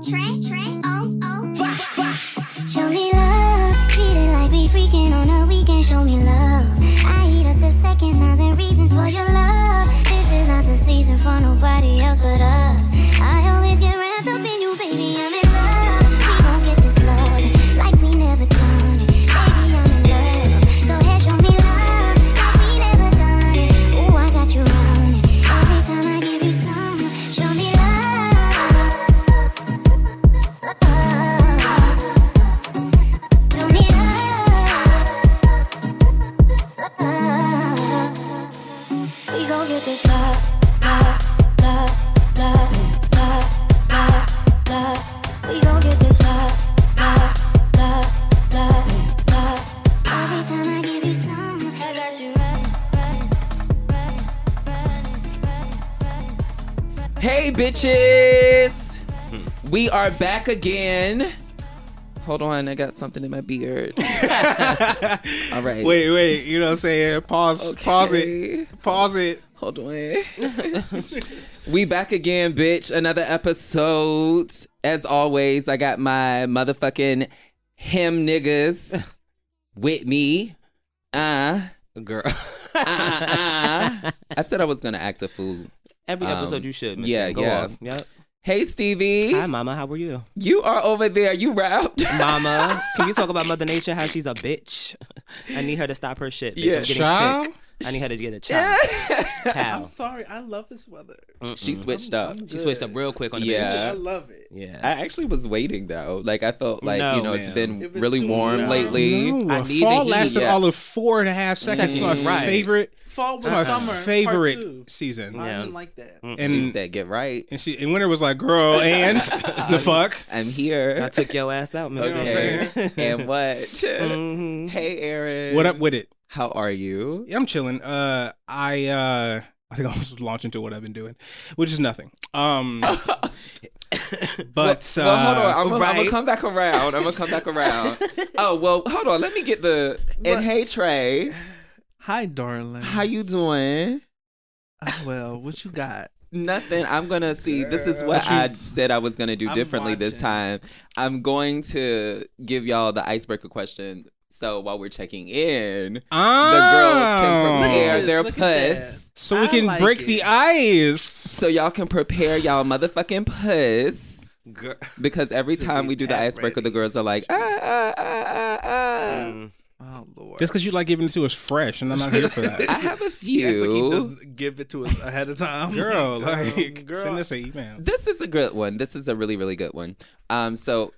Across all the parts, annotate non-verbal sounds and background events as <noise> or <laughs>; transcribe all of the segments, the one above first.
Trey, Trey. Show me love, like we freaking on a weekend. Show me love. I up the times, and reasons for your love. This is not the season for nobody else but us. I always get wrapped bitches! We are back again. Hold on, I got something in my beard. <laughs> All right. Wait, wait. You know what I'm saying? Pause. Pause it. Pause it. Hold on. <laughs> we back again, bitch. Another episode. As always, I got my motherfucking him niggas <laughs> with me. Uh, Girl. uh, uh. I said I was gonna act a fool. Every episode Um, you should. Miss yeah, Go yeah. off. Yep. Hey, Stevie. Hi, Mama. How are you? You are over there. You wrapped. <laughs> Mama, can we talk about <laughs> Mother Nature? How she's a bitch. <laughs> I need her to stop her shit. Bitch. Yeah. I'm getting Child? sick. I need her to get a child. I'm sorry. I love this weather. she switched up. She switched up real quick on the Yeah. I love it. Yeah. I actually was waiting though. Like I felt like No, you know it's been It really too warm warm. lately. No, I need fall the heat, lasted yeah. all of four and a half seconds. It's my Seconds, right. favorite. Fall was It's my summer. favorite Part two. season. I Yeah. didn't like that. And she said, "Get right." and she and winter was like, girl, and <laughs> the fuck. I'm here. I took your ass out, Miss okay. Thing. <laughs> and what? <laughs> Mhm. Hey, Aaron. What up with it? How are you? Yeah, I'm chilling. Uh, I uh, I think I was launching into what I've been doing, which is nothing. Um, but well, hold on. uh, I'm, gonna- I'm gonna come back around. I'm gonna come back around. oh well, hold on. Let me get the. And hey, Trey, Hi, darling. how you doing? Ah, well, what you got? Nothing. I'm gonna see. This is what What you- I said I was gonna do I'm differently this time. I'm going to give y'all the icebreaker question. So while we're checking in, the girls can prepare Look their this, look at puss. so we I can like break it. the ice. So y'all can prepare y'all motherfucking puss. Girl. Because every time we do the pat icebreaker, the girls are like, ah, ah, ah, ah, ah. Mm. Oh Lord. Just because you like giving it to us fresh, and I'm not here for that. <laughs> I have a Acts like he few. doesn't give it to us ahead of time. Girl, <laughs> like, Um, girl, send us an email. This is a good one. This is a really, really good one. Um, so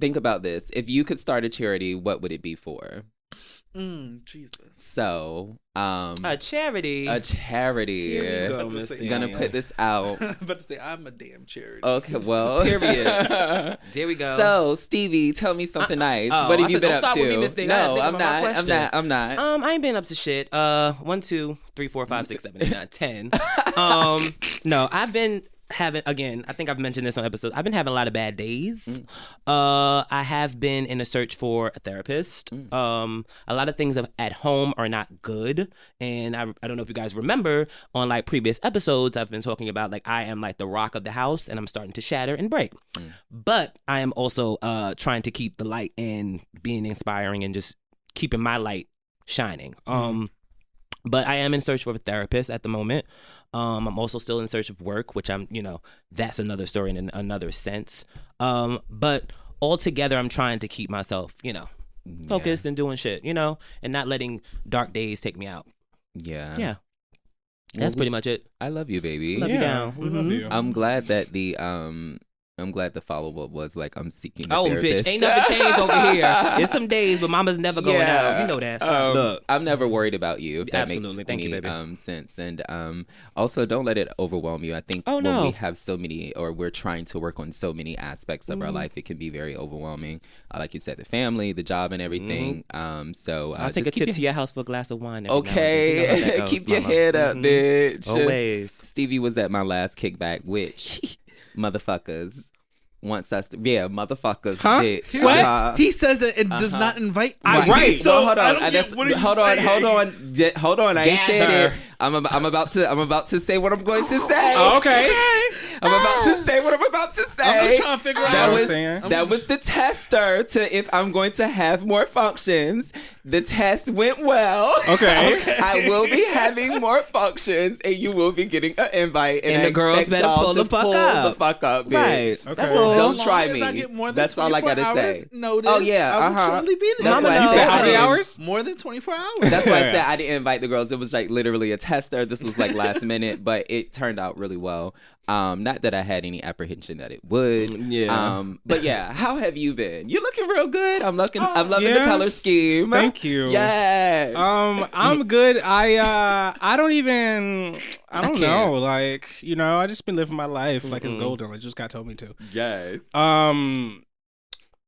think about this. If you could start a charity, what would it be for? Mm, Jesus. So, um, A charity. a charity. Here we go. Go, I'm Miss just Thing. Gonna put this out. <laughs> I'm about to say I'm a damn charity. Okay, <laughs> well, Period. <laughs> There we go. So, Stevie, tell me something nice. oh, what have I you said, been don't up start to? with me, Miss Thing. I No, I'm not. I'm not. I'm not. Um, I ain't been up to shit. Uh, one, two, three, four, five, six, seven, eight, nine, ten. Um, no, I've been having again. I think I've mentioned this on episodes. I've been having a lot of bad days. Mm. Uh, I have been in a search for a therapist. Mm. Um, a lot of things of- at home are not good, and I I don't know if you guys remember on like previous episodes. I've been talking about like I am like the rock of the house, and I'm starting to shatter and break. Mm. But I am also uh trying to keep the light and being inspiring and just keeping my light shining. Um but I am in search for a therapist at the moment. Um I'm also still in search of work, which I'm, you know, that's another story in another sense. Um but altogether I'm trying to keep myself, you know, focused and doing shit, you know, and not letting dark days take me out. Yeah. Yeah. That's Well, pretty much it. I love you, baby. Love you yeah, down. we love Mhm. you. I'm glad that the um I'm glad the follow up was like I'm seeking Oh, therapist. bitch, ain't nothing changed over here. <laughs> It's some days, but mama's never going Yeah. out. You know that. Um, Look. I'm never worried about you. That Absolutely. makes Thank you, baby. Um, sense and um, also don't let it overwhelm you. I think Oh, when no. we have so many, or we're trying to work on so many aspects of our Mm-hmm. life, it can be very overwhelming. Uh, like you said, the family, the job, and everything. Um, so uh, Mm-hmm. I'll take a tip your- to your house for a glass of wine. every now and then. You know Okay, <laughs> goes, keep your mama. head up, Mhm. bitch. Always. Stevie was at my last kickback, which <laughs> motherfuckers wants us to, yeah, motherfuckers, Huh? bitch. What? Uh-huh. He says that it does Uh-huh. not invite. I- me. right. So Well, hold on. I don't I get, just- what are you hold on. saying? Hold on. J- Hold on. I ain't said Gather. it. I'm. Ab- I'm about to. I'm about to say what I'm going to say. Oh, okay. <laughs> I'm about to say what I'm about to say. I'm say. trying to figure that what I'm was saying? that was the tester to if I'm going to have more functions. The test went well. Okay. <laughs> I will be having more functions, and you will be getting an invite. And, And I the girls expect better y'all pull to the fuck pull up. The fuck up, bitch. Right. Okay. That's all. Don't As long try as me. I get more That's all I gotta hours say. Notice, Oh, yeah, I will uh-huh. surely be there. That's why I you said said I how many hours? More than 24 hours. That's why I said I didn't invite the girls. It was like literally a tester. This was like last minute, but it turned out really well. Um, not that I had any apprehension that it would. Yeah. Um, but yeah, <laughs> how have you been? You're looking real good. I'm looking. I'm loving the color scheme. Thank you. Yes. Um, I'm <laughs> good. I uh, I don't even. I don't can't. know. Like, you know, I just been living my life like it's Mm-mm. golden. Like, just got told me to. yes. Um,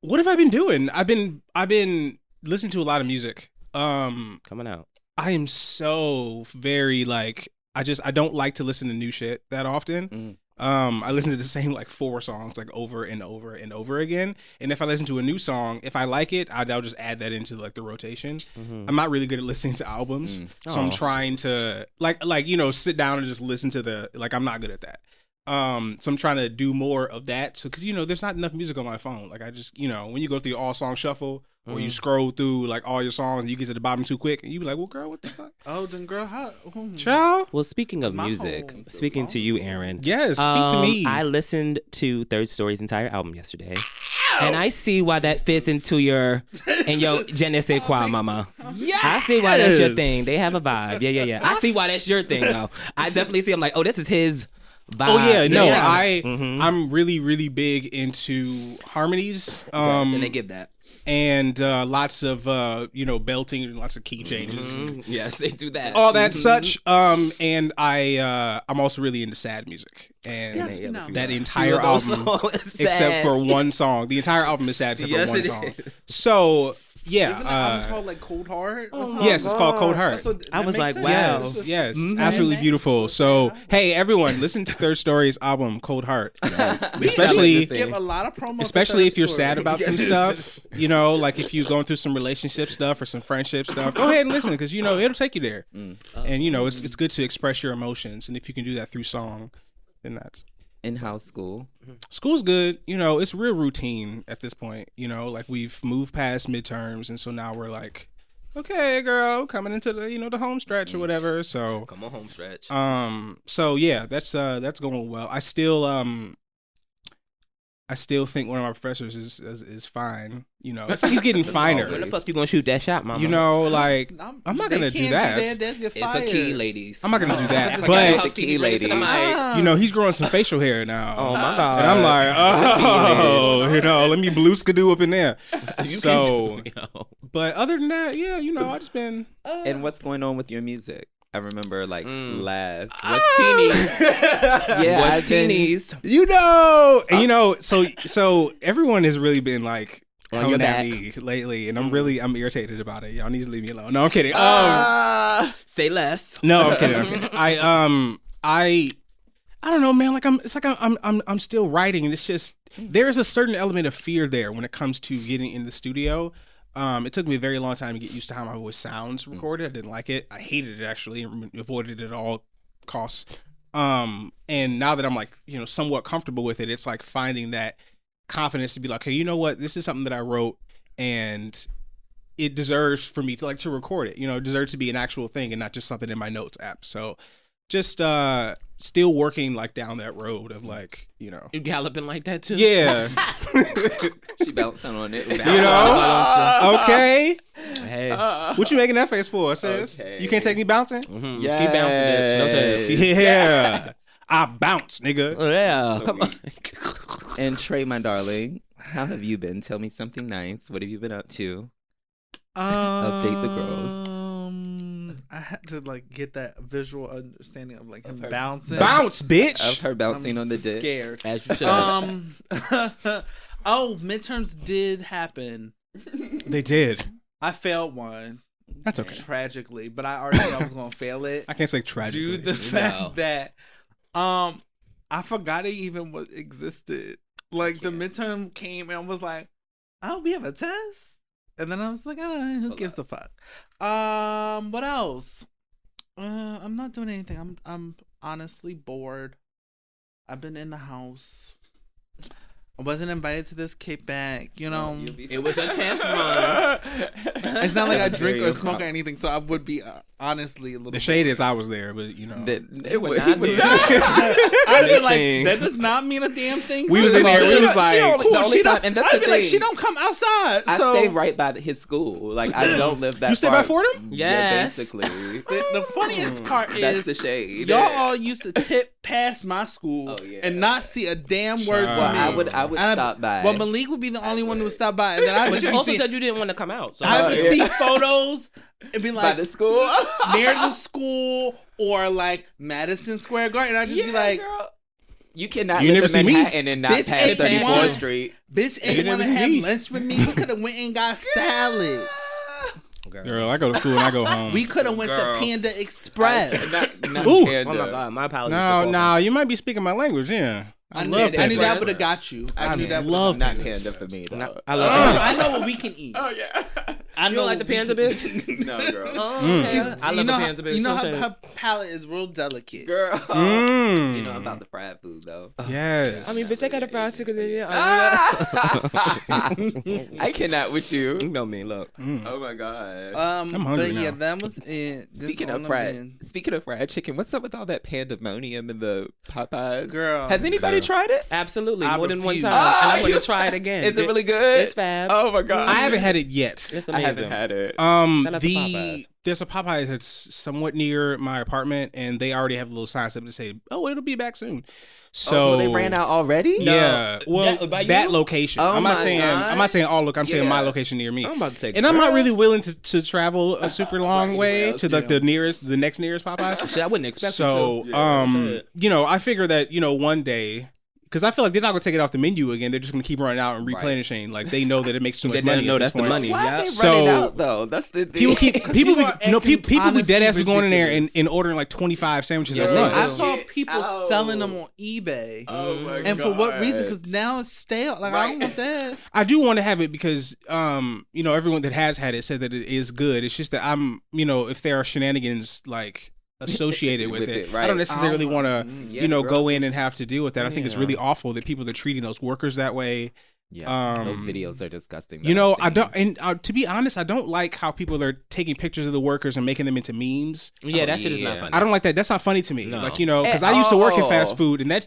what have I been doing? I've been I've been listening to a lot of music. Um, Coming out. I am so very like I just I don't like to listen to new shit that often. Mm. Um, I listen to the <laughs> same like four songs like over and over and over again. And if I listen to a new song, if I like it, I, I'll just add that into like the rotation. Mhm. I'm not really good at listening to albums, Mm. so I'm trying to like like you know sit down and just listen to the like I'm not good at that. Um, so I'm trying to do more of that. So because you know there's not enough music on my phone. Like I just you know when you go through all song shuffle or you Mhm. scroll through like all your songs and you get to the bottom too quick and you be like, well, girl, what the fuck, Oh, then girl, how? hmm. child? Well, speaking of My music, home speaking to you. Aaron. Yes, speak to um, me. I listened to Third Story's entire album yesterday, and I see why that fits into your and your je ne sais quoi, mama. yeah, I see why that's your thing. They have a vibe. Yeah, yeah, yeah. I see why that's your thing, though. I definitely see. I'm like, oh, this is his vibe. Oh yeah, no, Yeah. I Mhm. I'm really really big into harmonies. Um, and they give that. And uh, lots of uh, you know belting and lots of key changes. and Mhm. Yes, they do that. All that Mhm. such, um, and I, uh, I'm also really into sad music, and Yes, Yeah, that entire album, except for one song, the entire album is sad except Yes, for one song. is. So yeah, Isn't that uh, called like Cold Heart? Oh something? yes, it's called Cold Heart. That's what- I was like, sense. wow. Yes, yes, the same absolutely beautiful. So, hey, everyone, listen to Third Story's album, Cold Heart. <laughs> We Especially- give a lot of promos. Especially if you're Story. sad about some <laughs> stuff, you know, like if you're going through some relationship stuff or some friendship stuff, go ahead and listen because you know it'll take you there. Mm. And you know, it's it's good to express your emotions, and if you can do that through song, then that's In house school. school's good. You know, it's real routine at this point. You know, like we've moved past midterms, and so now we're like, okay, girl, coming into the you know the home stretch or whatever. So Come on, home stretch. um, so yeah, that's uh that's going well. I still um I still think one of my professors is is, is fine. You know, he's getting <laughs> finer. when the finer. fuck you gonna shoot that shot, mama? You know, like I'm, I'm not gonna do can't that. it's a key, ladies. I'm not gonna do that, <laughs> It's but like a key bring it to the lady. You know, he's growing some facial hair now. Oh my god. And I'm like, <laughs> oh, you know, let me blue skidoo up in there. So, can do- yo. but other than that, yeah, you know, I just been And what's going on with your music? I remember like Mm. last. What's teenies? <laughs> yeah, What's I've been- teenies? You know, and you know, so so everyone has really been like coming your at me lately, and I'm really I'm irritated about it. Y'all need to leave me alone. No, I'm kidding. Um, Ah, say less. no, I'm kidding. I'm kidding. I <laughs> um I I don't know, man. Like I'm, it's like I'm I'm I'm, I'm still writing, and it's just there is a certain element of fear there when it comes to getting in the studio. Um, it took me a very long time to get used to how my voice sounds recorded. I didn't like it. I hated it actually, and avoided it at all costs. Um, and now that I'm like, you know, somewhat comfortable with it, it's like finding that confidence to be like, hey, you know what? This is something that I wrote, and it deserves for me to like to record it. You know, it deserves to be an actual thing and not just something in my notes app. So, just uh, still working like down that road of like, you know, You galloping like that too? yeah, <laughs> She bouncing on it. <laughs> you know, okay. Hey. What you making that face for, sis? Okay. You can't take me bouncing? Mhm. Yes. Keep bouncing, bitch. No shade. Yeah. I bounce, nigga. Oh, Yeah, come on. <laughs> And Trey, my darling, how have you been? Tell me something nice. What have you been up to? Update the girls. I had to like get that visual understanding of like him her- bouncing. Bounce, bitch. Of bitch. her bouncing I'm on the dick. Scared. As you should. Um. <laughs> oh, midterms did happen. They did. I failed one That's okay. tragically, but I already knew I was gonna <laughs> fail it. I can't say tragically. Due the You fact know. that um I forgot it even was existed. Like the midterm came and I was like, oh, we have a test? And then I was like, ah, who Hold gives a fuck? Um, what else? Uh, I'm not doing anything. I'm I'm honestly bored. I've been in the house. I wasn't invited to this kickback. You know, It was a test run. <laughs> it's not like I drink or smoke or anything, so I would be uh, honestly a little. The shade is I was there, but you know. That it was, not he was there. <laughs> I'd be like, that does not mean a damn thing. We was First in there, she we was don't- like, she don't- cool, the only she don't- time- and that's I'd the be like, she don't come outside. I stay right by his school. Like I <laughs> don't live that. You stay far. by Fordham? Yeah, Yes. basically. The, the funniest part Mm, That's is the shade. y'all all used to tip past my school Oh, yeah. and not see a damn word Child. to me. I would I would And stop by. Well, Malik would be the only one who would. would stop by, and then I But you also see- said you didn't want to come out. So I would yeah. see photos and be by like the school. <laughs> near the school or like Madison Square Garden. I'd just Yeah, be like, girl. You cannot You live never in see me. Manhattan and not Bitch, pass 34th. Street. bitch, You ain't want to have me. lunch with me. We could have went and got <laughs> salads. Girl, I go to school and I go home. We could have went Girl. to Panda Express. Not, not Ooh. Panda. Oh my god, my apologies. no, no, you might be speaking my language. Yeah, I, I, love knew, I knew that would have got you. I, I knew that. love not Panda Panda for me though. No, I love Uh, I know what we can eat. Oh yeah. <laughs> I You don't like the what panda, <laughs> bitch? <laughs> no, girl. Oh, Mm. okay. She's, I you love know the how, panda, bitch. You know how shade. her palate is real delicate. Girl. <laughs> Mm. You know about the fried food though. Yes. I mean, bitch, I got a fried chicken in here. I cannot with you. You know me, look. Oh my god. Um, I'm hungry but yeah, that was it. Just Speaking of fried, bin. speaking of fried chicken, what's up with all that pandemonium in the Popeyes? Girl. has anybody Girl. tried it? Absolutely, I more than one refuse. time, Ah, and I'm going you- to try it again. Is it really good? It's fab. Oh my god, I haven't had it yet. It's amazing. Haven't had it. Um, Shout out to the there's a Popeyes that's somewhat near my apartment, and they already have a little sign up to say, "Oh, it'll be back soon." So, oh, so they ran out already? Yeah, well, That- that location. Oh I'm not my saying God. I'm not saying all look. I'm saying my location near me. I'm about to take. and I'm not really willing to, to travel a super <laughs> long Right, way well, to like yeah. the nearest, the next nearest Popeyes. <laughs> Shit, I wouldn't expect so, you to. um, Shit. you know, I figure that you know one day. Because I feel like they're not gonna take it off the menu again. They're just gonna keep running out and Right. replenishing. Like they know that it makes too much They money. know at this that's the money. Why Yeah. they So- running out though? That's the thing. People keep people people be are no pe- acting people be dead ass be going in there and, ridiculous. and ordering like twenty five sandwiches at Yeah. I saw people out. selling them on eBay. Oh my and for what reason? Because now it's stale. Like I don't want that. I do want to have it because um you know everyone that has had it said that it is good. It's just that I'm you know if there are shenanigans like associated <laughs> with, With it, it, I don't necessarily Um, want to yeah, you know girl. go in and have to deal with that. I think it's really awful that people are treating those workers that way. Yeah, Um, those videos are disgusting. You know, I've I seen. don't and uh, to be honest, I don't like how people are taking pictures of the workers and making them into memes. Yeah, Oh, that shit is not funny. I don't like that. That's not funny to me. No. Like you know, because I used to work in fast food, and that.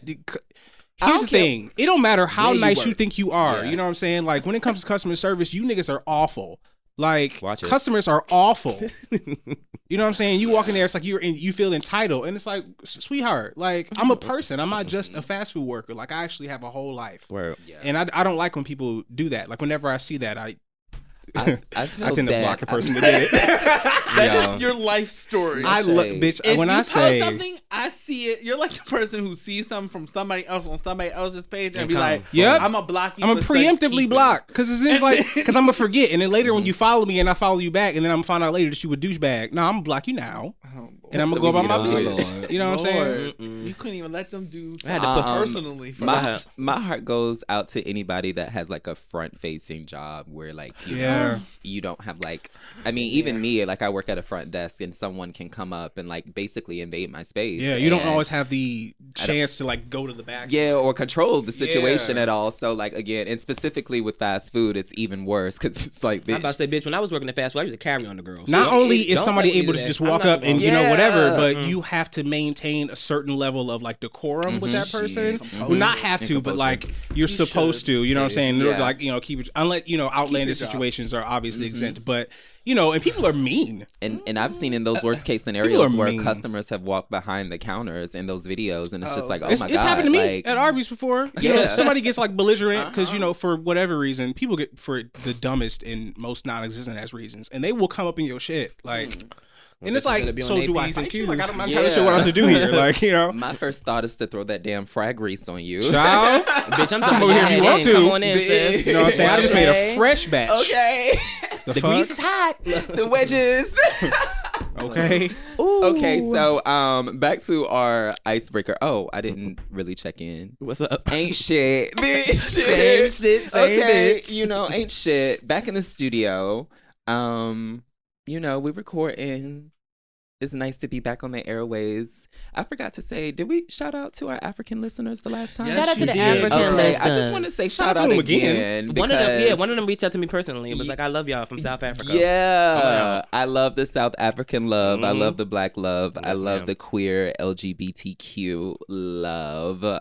I Here's don't the care- thing: it don't matter how Where you nice you work. think you are. Yeah. You know what I'm saying? Like when it comes to customer service, you niggas are awful. Like Watch customers are awful. <laughs> you know what I'm saying? You walk in there, it's like you're in, you feel entitled, and it's like, sweetheart, like I'm a person. I'm not just a fast food worker. Like I actually have a whole life. Word. Yeah. And I, I don't like when people do that. Like whenever I see that, I I, I, feel <laughs> I tend to block the person that did it. <laughs> That is Yeah. your life story. I look, bitch. if when you I post say something, I see it. You're like the person who sees something from somebody else on somebody else's page and, And be like, Yep. I'm gonna block you." I'm a for preemptively block because it's just like <laughs> because I'm gonna forget, and then later when you follow me and I follow you back, and then I'm gonna find out later that you a douchebag. No, I'm gonna block you now, Oh, and I'm gonna go we about my business. You know what I'm saying? Mm-mm. You couldn't even let them do I had something to put- personally for my us. my heart goes out to anybody that has like a front facing job where like you Yeah. know, you don't have like I mean even me like I work at a front desk and someone can come up and like basically invade my space. Yeah, you don't always have the chance to like go to the back. yeah, or control the situation Yeah. at all. So like again, and specifically with fast food, it's even worse because <laughs> it's like bitch. I'm about to say, bitch. When I was working at fast food, I used to carry on the girls. Not So only is somebody able to just walk up and the you know Yeah. whatever, but Mhm. you have to maintain a certain level of like decorum with that Mhm. person. Shit. Well, not have to, but like you're supposed should. to. You know what I'm saying? Yeah. Like you know, keep it unless you know outlandish situations are obviously exempt, but you know, and people are mean. and and I've seen in those worst case scenarios where mean. customers have walked behind the counters in those videos, and it's just Oh. like, oh it's, my it's god, it's happened to me like, at Arby's before. You know, Yeah. somebody gets like belligerent because Uh-huh. you know for whatever reason, people get for the dumbest and most non-existent as reasons, and they will come up in your shit like. Mm. And it's like, so do I P's fight you? Like, I don't, I'm trying to show what else to do here. <laughs> Like, you know, My first thought is to throw that damn frag grease on you. child. <laughs> bitch. I'm talking over here if you want to. Come on in, sis. You know what I'm saying? I just made a fresh batch. Okay. The, The grease is hot. <laughs> the wedges. Okay. Ooh. okay, so um back to our icebreaker. Oh, I didn't really check in. What's up? Ain't shit. Bitch. Same shit, same okay, bitch. you know, ain't shit. Back in the studio. Um, you know, we recording It's nice to be back on the airways. I forgot to say, did we shout out to our African listeners the last time? Yes, Shout out to the did. African Okay, listeners. I just want to say shout, out to them again. again. One of them, yeah, one of them reached out to me personally and was like, "I love y'all from South Africa." Yeah, I love the South African love. I Mhm. love the black love. I love ma'am. the queer LGBTQ love. Yeah.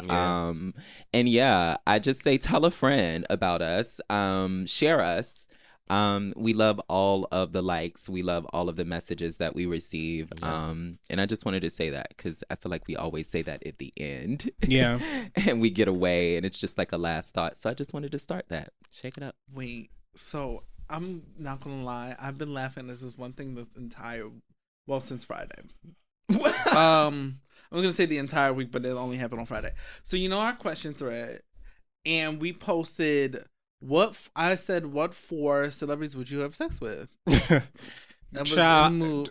Um, and yeah, I just say tell a friend about us. Um, share us. Um, we love all of the likes. We love all of the messages that we receive. Um, and I just wanted to say that because I feel like we always say that at the end. Yeah. <laughs> and we get away, and it's just like a last thought. So I just wanted to start that. Shake it up. Wait, so I'm not gonna lie. I've been laughing. This is one thing this entire, well, since Friday. <laughs> um, I was gonna say the entire week, but it only happened on Friday. So you know our question thread, and we posted what f- I said. What four celebrities would you have sex with? <laughs> That was Child. in mood.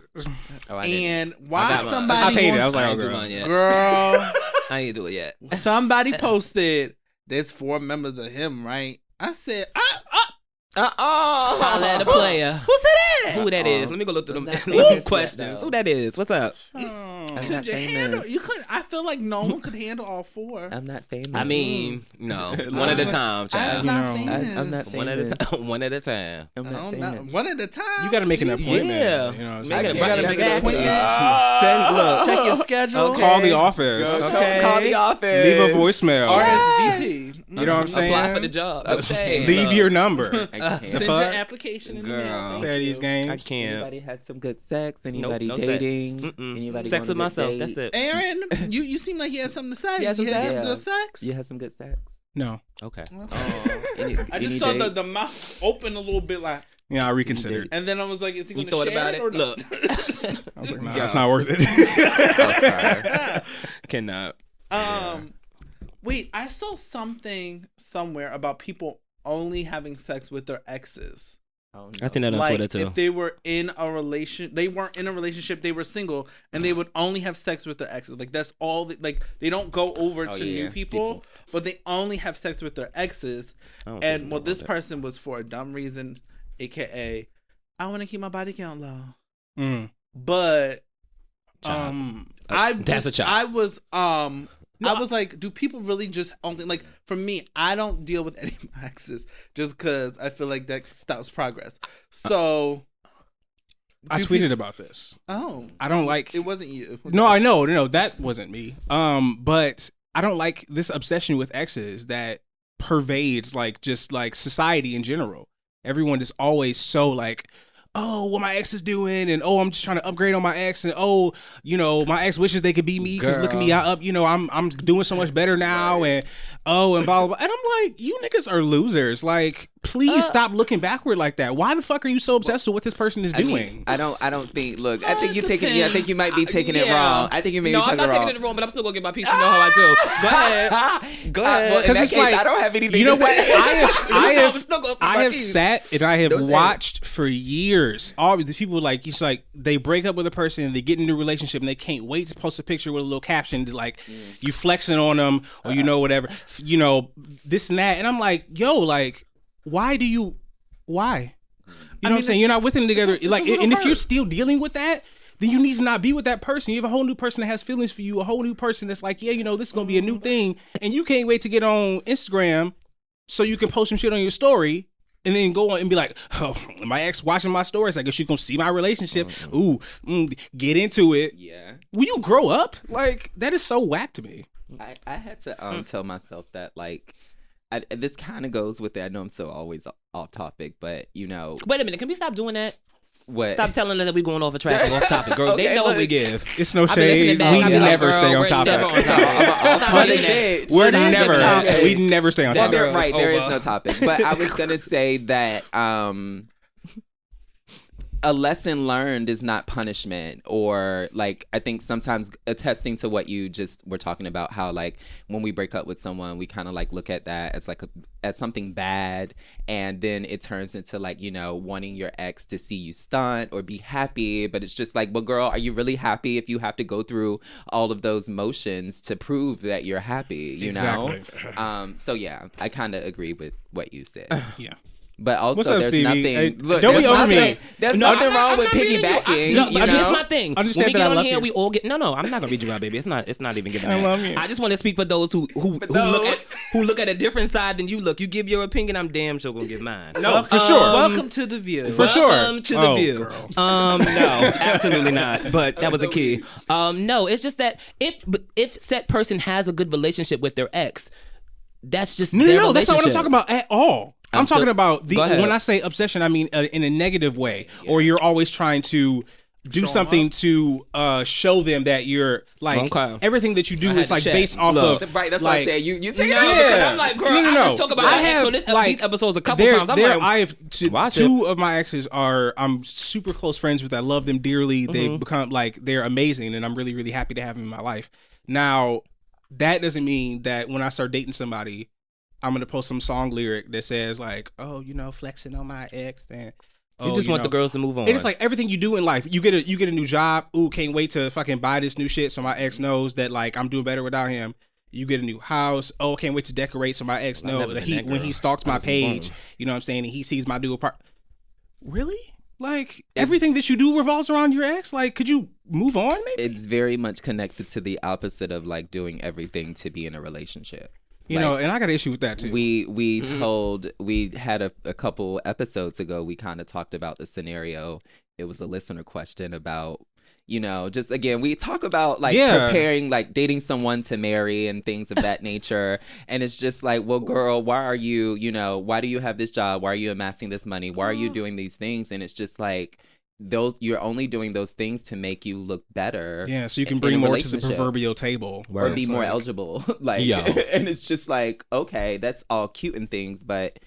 Oh, And why got mine. somebody I paid it. I wants- was like, I oh, ain't do girl. mine yet. girl, <laughs> I ain't do it yet. <laughs> somebody posted. There's four members of him, right? I said, ah, ah, Uh-uh. Holla at a player. who said that? Who that is? Um, Let me go look through them, <laughs> I'm them questions. yet, Who that is? What's up? Hmm. I'm Could you famous. handle? You couldn't. I feel like no one could handle all four. I'm not famous. I mean, hmm. no, <laughs> one at a time, That's child. not famous. I- I'm not One at a time. <laughs> One at a time. I'm I not don't famous. One at a time. You got to make an appointment. Yeah. You know what I'm Make saying? it- You gotta make an appointment. Ah. Send, look, check your schedule. Okay. Call the office. Okay. Call the office. Leave a voicemail. RSVP. You know what I'm saying? Apply for the job. Okay. Leave your number. I can't. The Send your application in the mail. Girl. Thank Play you. these games. I can't. Anybody had some good sex? Nope, Anybody no sex. dating? Mm-mm. Anybody Sex with myself. date? That's it. Aaron, <coughs> you, you seem like you had something to say. You had some had sex? some Yeah. good sex. You had some good sex. No. Okay. Any, <laughs> I just saw the, date? the mouth open a little bit, like, Yeah, I reconsidered. and then I was like, "Is he You going to thought share about it it? or Look. not? <laughs> I was like, nah, Yeah. it's not worth it. <laughs> Okay. Cannot. Um, wait, I saw something somewhere about people only having sex with their exes. Oh, I seen that on like Twitter too. if they were in a relation, they weren't in a relationship. They were single, and they would only have sex with their exes. Like that's all. The, like they don't go over Oh, to yeah. new people, but they only have sex with their exes. I don't see And well, this that. person was for a dumb reason, aka, I want to keep my body count low. Mm. But Child. um, I that's just, a child. I was um. I was like, do people really just only like for me? I don't deal with <laughs> any exes just because I feel like that stops progress. So I tweeted about this. Oh, I don't like. it wasn't you. No, I know, no, that wasn't me. Um, but I don't like this obsession with exes that pervades like just like society in general. Everyone is always so like, oh, what my ex is doing, and oh, I'm just trying to upgrade on my ex, and oh, you know, my ex wishes they could be me because look at me, I up, you know, I'm I'm doing so much better now, and oh, and blah blah blah. And I'm like, you niggas are losers. Like, please stop looking backward like that. Why the fuck are you so obsessed with what this person is I mean, doing? I don't. I don't think. Look, I Uh, think you're taking. Yeah, I think you might be depends. taking it Yeah. wrong. I think you may no, be I'm taking not it wrong. taking it wrong, but I'm still gonna get my piece. You know how I do. <laughs> Go ahead. Go Uh, well, ahead. in 'Cause that it's case, like- I don't have anything. You know to what? say. I have, <laughs> I I'm have, still gonna I my have piece. sat and I have Don't say watched for years. All these people like it's like they break up with a person, and they get into a relationship, and they can't wait to post a picture with a little caption to like you flexing on them or you know whatever, you know this and that. And I'm like, yo, like, why do you, why? You know what I'm saying? You're not with them together. like, a little and if you're still dealing with that. Then you need to not be with that person. You have a whole new person that has feelings for you, a whole new person that's like, yeah, you know, this is gonna be a new thing, and you can't wait to get on Instagram so you can post some shit on your story and then go on and be like, oh, my ex watching my stories. I guess you gonna see my relationship. Ooh, mm, get into it. Yeah. Will you grow up? Like that is so whack to me. I, I had to um tell myself that like I, this kind of goes with it. I know I'm so always off topic, but you know Wait a minute. Can we stop doing that? what? Stop telling them that we're going off a track off topic, girl. <laughs> they Okay, know what we give. <laughs> It's no I've been listening shade. We I've been like, never girl, stay on topic. never on topic. <laughs> I'm a Stop off-topic doing that. bitch. We're What is the never. topic? We never stay on That topic. there, right, there is no topic. But I was gonna say that um a lesson learned is not punishment or like I think sometimes attesting to what you just were talking about how like when we break up with someone we kind of like look at that as like a, as something bad and then it turns into like you know wanting your ex to see you stunt or be happy but it's just like well girl are you really happy if you have to go through all of those motions to prove that you're happy? You know? Um so yeah I kind of agree with what you said. <laughs> Yeah. But also, What's up, there's Stevie? nothing. Hey, look, don't be there's over me. nothing, There's No, nothing I'm wrong not- with I'm not reading you. I- piggybacking. No, you but here's know? my thing. Understand when we that get I on love here, you. we all get no, no. I'm not gonna read you out, baby. It's not. It's not even giving. I love you. I just want to speak for those who who, who look those. at who look at a different side than you look. You give your opinion. I'm damn sure gonna give mine. No, for Um, sure. Welcome to the view. For sure. Welcome to the Oh, view. girl. Um, <laughs> no, absolutely not. But that was the key. Um, no, it's just that if if said person has a good relationship with their ex, that's just No, no, their no. That's not what I'm relationship. talking about at all. I'm, I'm talking still- about the when I say obsession, I mean uh, in a negative way, or you're always trying to do Show 'em something to uh, show them that you're like Okay. everything that you do is like check. based off Look. of Right, that's like, what I said. You you take it No, out because because I'm like, girl, no, no, I just talk about I have on this, like these episodes a couple there, times. I'm there, like, I have two, watch two of my exes are I'm super close friends with. I love them dearly. Mm-hmm. They've become like they're amazing, and I'm really really happy to have them in my life. Now, that doesn't mean that when I start dating somebody, I'm gonna post some song lyric that says like, oh, you know, flexing on my ex, and you oh, just want know. the girls to move on. And it's like everything you do in life. You get a you get a new job. Ooh, can't wait to fucking buy this new shit so my ex knows that like I'm doing better without him. You get a new house. Oh, can't wait to decorate so my ex I've know never that he that when he stalks my just move on. page, you know what I'm saying, and he sees my new apart. Really? Like everything that you do revolves around your ex? Like, could you move on maybe? it's very much connected to the opposite of like doing everything to be in a relationship. You know, and I got an issue with that too. We we Mm-hmm. told we had a, a couple episodes ago. We kind of talked about the scenario. It was a listener question about you know just again we talk about like Yeah. preparing like dating someone to marry and things of that nature. And it's just like, well, girl, why are you you know why do you have this job? Why are you amassing this money? Why are you doing these things? And it's just like those you're only doing those things to make you look better. yeah, so you can in bring more to the proverbial table. or be more like- eligible. <laughs> like, yeah. <laughs> and it's just like, okay, that's all cute and things, but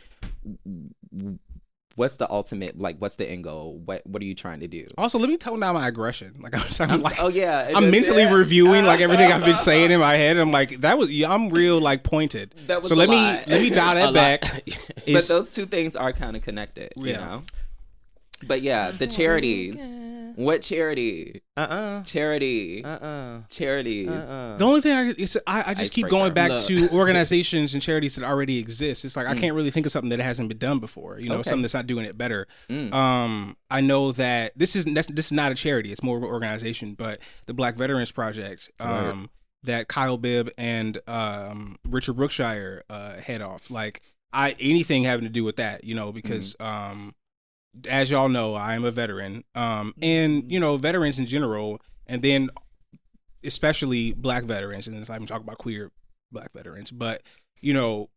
what's the ultimate? Like, what's the end goal? What What are you trying to do? Also, let me tone down my aggression. Like <laughs> I'm, I'm I'm like, oh yeah, I'm is- mentally yeah. reviewing like everything I've been saying in my head. I'm like, that was yeah, I'm real like pointed. That was so let me let me dial that back. But those two things are kind of connected, you Yeah. know. But yeah, the charities. What charity? uh-uh, Charity. uh-uh, Charities. uh-uh. the only thing I, it's, I, I just keep going back Look. to <laughs> organizations and charities that already exist. It's like I can't really think of something that hasn't been done before. You know, Okay. something that's not doing it better. Mm. Um, I know that this is that's, this is not a charity; it's more of an organization. But the Black Veterans Project, um, that Kyle Bibb and um, Richard Brookshire uh, head off, like I anything having to do with that, you know, because um, as y'all know, I am a veteran, um, and you know, veterans in general, and then especially Black veterans, and then I'm talking about queer Black veterans, but you know,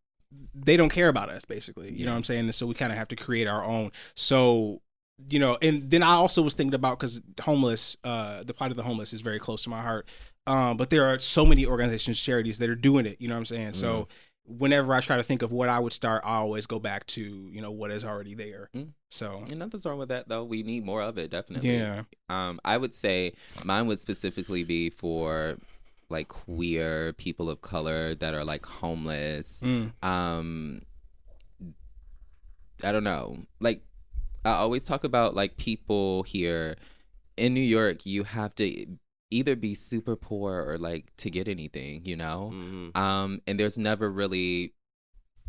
they don't care about us basically. You know what I'm saying? And so we kind of have to create our own. So you know, and then I also was thinking about because homeless, uh, the plight of the homeless is very close to my heart. Um, but there are so many organizations, charities that are doing it. You know what I'm saying? So whenever I try to think of what I would start, I always go back to you know what is already there. Mm. So And nothing's wrong with that though. We need more of it, definitely. yeah, Um, I would say mine would specifically be for like queer people of color that are like homeless. Mm. Um, I don't know. Like I always talk about like people here in New York. You have to either be super poor or like to get anything, you know. Mhm. Um, and there's never really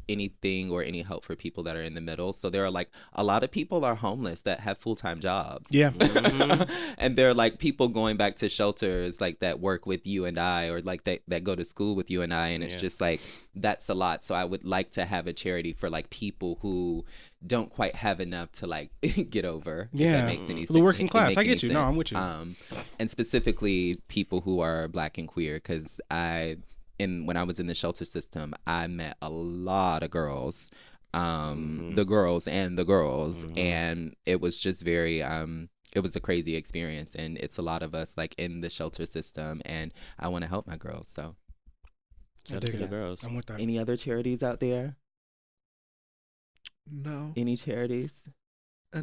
anything or any help for people that are in the middle. So there are like a lot of people are homeless that have full time jobs. yeah. Mhm. <laughs> and they're like people going back to shelters like that work with you and I or like that, that go to school with you and I and it's Yeah. just like that's a lot. So I would like to have a charity for like people who don't quite have enough to like <laughs> get over. if Yeah. that makes any The sense. working class. I any get you. No, I'm with you. Um, and specifically people who are black and queer because I in when I was in the shelter system, I met a lot of girls, um, Mm-hmm. the girls and the girls, and it was just very um, it was a crazy experience, and it's a lot of us like in the shelter system, and I want to help my girls. So, I Shout out dig to the girls. I'm with that. any other charities out there? No. Any charities?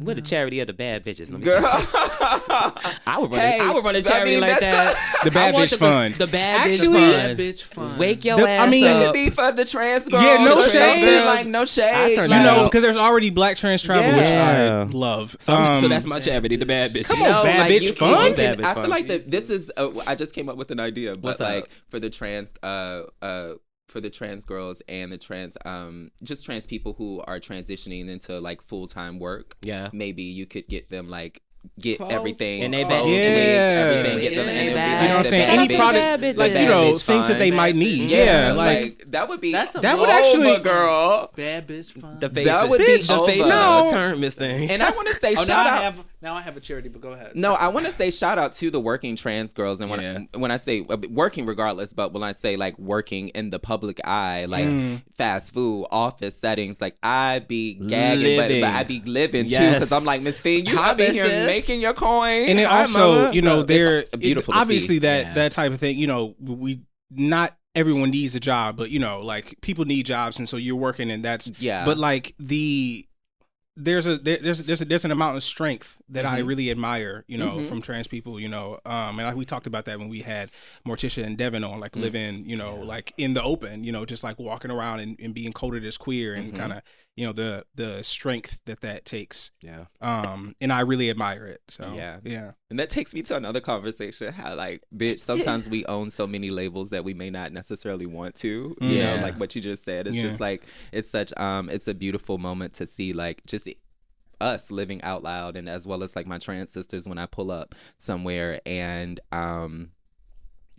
We're the charity of the bad bitches. Let me Girl, I would run. Hey, a, I would run a I charity mean, like that. The bad bitch the, fund. The bad Actually- bitch fund. bitch fun. Wake your The- ass I mean- It up. could be for the trans girls. Yeah, no or shade. something, Like no shade. I like, You know, because there's already black trans travel, which I love. So, so Um, that's my charity, the bad bitches. Come on, No, bad like, bitch you, fun? you Bad can- bitch I feel like that this is. Uh, I just came up with an idea, but What's like up? for the trans, uh, uh, for the trans girls and the trans um just trans people who are transitioning into like full time work. Yeah. Maybe you could get them like get Clothes. everything And they clothes, bag- Yeah. everything get them Yeah. and then be You know what I'm saying? Any bitch- product- like, bad you know, bitch things that fun. they might need. Yeah, Yeah, like, like- that would be That's the That would actually- girl. Bad bitch fun. The face That would be the face No. of the term, Miss Thing. And I want to say oh, shout out. have now I have a charity, but go ahead. No, I want to say shout out to the working trans girls, and when Yeah. I, when I say uh, working, regardless, but when I say like working in the public eye, like Mm. fast food, office settings, like I be gagging, but, but I be living too, because I'm like Miss Thing, you Hi, I be here making your coin, and then also, mama. you know, It's there beautiful. it- to see. obviously that Yeah. that type of thing. You know, we not everyone needs a job, but you know, like people need jobs, and so you're working, and that's Yeah. But like the there's a there, there's there's a, there's an amount of strength that I Mhm. really admire, you know, Mhm. from trans people, you know, um, and I, we talked about that when we had Morticia and Devin on, like living, you know, like in the open, you know, just like walking around and, and being coded as queer and Mhm. kind of, you know, the the strength that that takes, yeah. um, and I really admire it. So Yeah. yeah, And that takes me to another conversation. How like, bitch, <laughs> sometimes we own so many labels that we may not necessarily want to. You Yeah. know, like what you just said. It's Yeah. just like it's such um it's a beautiful moment to see like just us living out loud and as well as like my trans sisters when I pull up somewhere and um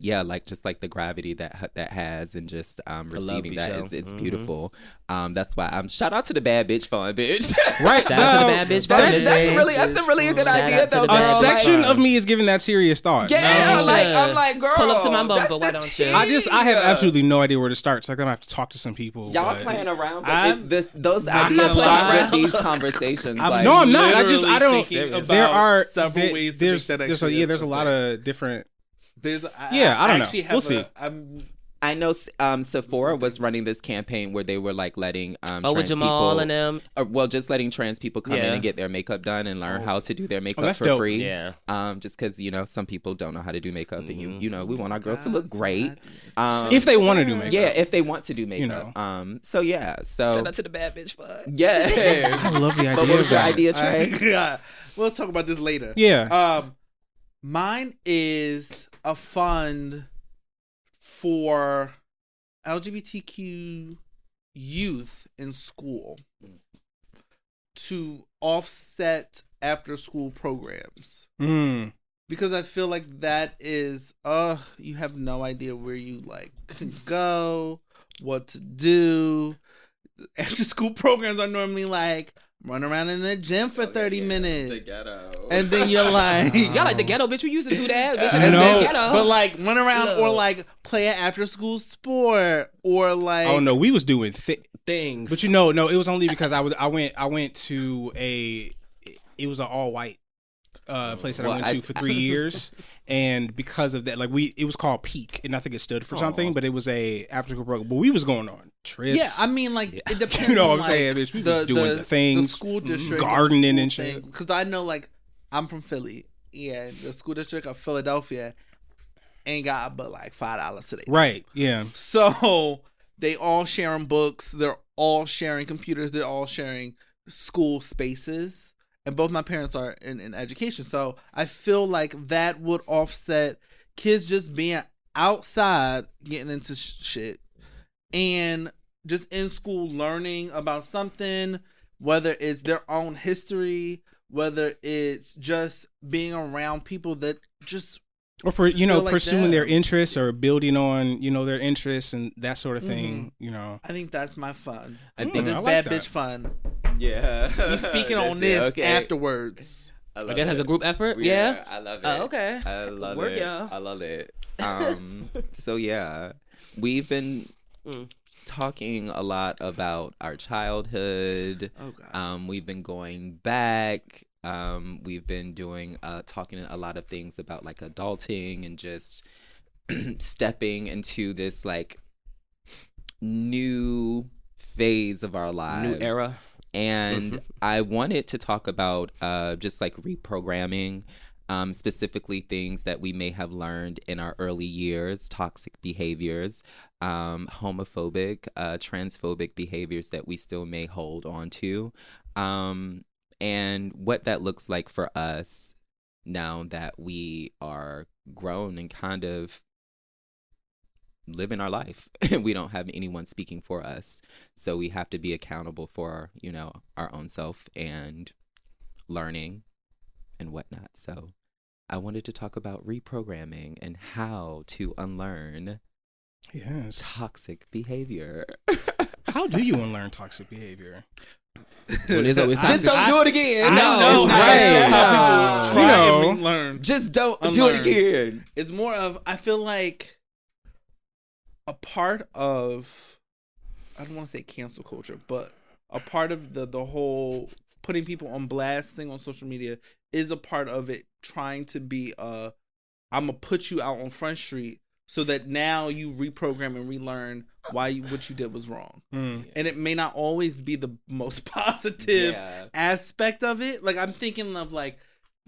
yeah, like just like the gravity that that has, and just um, receiving we that—it's it's Mhm. beautiful. Um, that's why I'm shout out to the bad bitch fun, bitch. <laughs> right. Shout out to the bad bitch <laughs> that's, fun, that's Miss really that's a really a good Shout idea though. the girl. A bad Like, section of me is giving that serious thought. yeah, As you like should. I'm like, girl, Pull up to my bumper, that's why don't you? I just I have absolutely no idea where to start, so I'm gonna have to talk to some people. Y'all but- playing around, but I'm the, those not ideas gonna start lie. with these conversations. I'm like, No, I'm not. I just- I don't- there are several ways to there's make a, yeah there's a lot of different There's, I, Yeah, I don't know. actually have We'll a- see. I'm I know um, Sephora was running this campaign where they were like letting um, Oh, with trans Jamal people, and them. or, well, just letting trans people come in and get their makeup done and learn Oh. how to do their makeup that's for dope. free. Yeah. Um, just because you know some people don't know how to do makeup, and you you know we want our girls to look great. Um, if they want to do makeup. yeah, if they want to do makeup. You know. Um, so yeah, so Shout out to the bad bitch fun. yeah. <laughs> I love the idea. but what was your that. idea, I- Trey? <laughs> yeah, we'll talk about this later. Yeah. Um, mine is a fund for LGBTQ youth in school to offset after school programs Mm. because I feel like that is uh you have no idea where you like can go, what to do. After school <laughs> programs are normally like run around in the gym for 30 minutes. The And then you're <laughs> like Y'all like the ghetto bitch. We used to do that. Bitch, I know. ghetto. but like run around or like play an after school sport or like Oh no, we was doing thi- things. but you know, no, it was only because I was I went I went to a it was an all white uh place that Well, I went I- to for three <laughs> years, and because of that, like we it was called Peak, and I think it stood for something, but it was a after school program. But we was going on trips. Yeah, I mean, like it depends. <laughs> You know what I'm saying, like, bitch? We was doing the things, the school district, gardening and shit. Because I know, like, I'm from Philly, and the school district of Philadelphia ain't got but like five dollars today. right? Yeah, So they all sharing books. They're all sharing computers. They're all sharing school spaces. And both my parents are in, in education. So I feel like that would offset kids just being outside getting into sh- shit and just in school learning about something, whether it's their own history, whether it's just being around people that just or for you know like pursuing that. their interests or building on you know their interests and that sort of thing. Mm-hmm. You know, I think that's my fun. I think this I like bad that. bitch fun. Yeah. We speaking on this okay. afterwards. I, I love guess as a group effort. Yeah. I love it. Oh, okay. I love Work, it. y'all. I love it. <laughs> Um, so yeah, we've been Mm. talking a lot about our childhood. Oh god. Um, we've been going back. Um, we've been doing uh, talking a lot of things about like adulting and just <clears throat> stepping into this like new phase of our lives, New era. And I wanted to talk about uh, just like reprogramming, um, specifically things that we may have learned in our early years, toxic behaviors, um, homophobic, uh, transphobic behaviors that we still may hold on to, um, and what that looks like for us now that we are grown and kind of living our life. <laughs> we don't have anyone speaking for us. So we have to be accountable for, you know, our own self and learning and whatnot. So I wanted to talk about reprogramming and how to unlearn Yes. toxic behavior. <laughs> How do you unlearn <laughs> toxic behavior? When it's always Just don't do it again. I no, know it's how, right. how people You try know. and learn. Just don't do it again. It's more of I feel like a part of I don't want to say cancel culture, but a part of the the whole putting people on blast thing on social media is a part of it trying to be uh I'm gonna put you out on Front Street so that now you reprogram and relearn why you, what you did was wrong. Mm. And it may not always be the most <laughs> positive Yeah. aspect of it. Like I'm thinking of like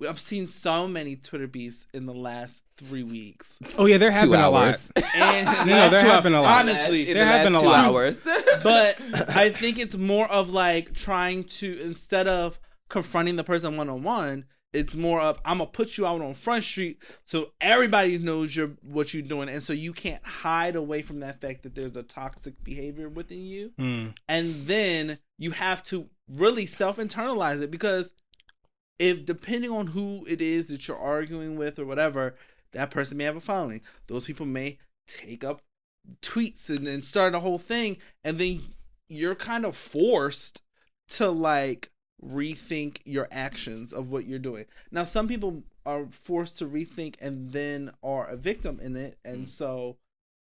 I've seen so many Twitter beefs in the last three weeks. Oh yeah, there have Two been hours. a lot. And <laughs> No, there have been a lot. Honestly, In there the have been a lot. hours. <laughs> but I think it's more of like trying to instead of confronting the person one on one, it's more of I'm gonna put you out on Front Street so everybody knows you're what you're doing, and so you can't hide away from that fact that there's a toxic behavior within you, Mm. and then you have to really self internalize it because if depending on who it is that you're arguing with or whatever, that person may have a following. Those people may take up tweets and, and start a whole thing, and then you're kind of forced to like rethink your actions of what you're doing. Now, some people are forced to rethink and then are a victim in it, and mm. so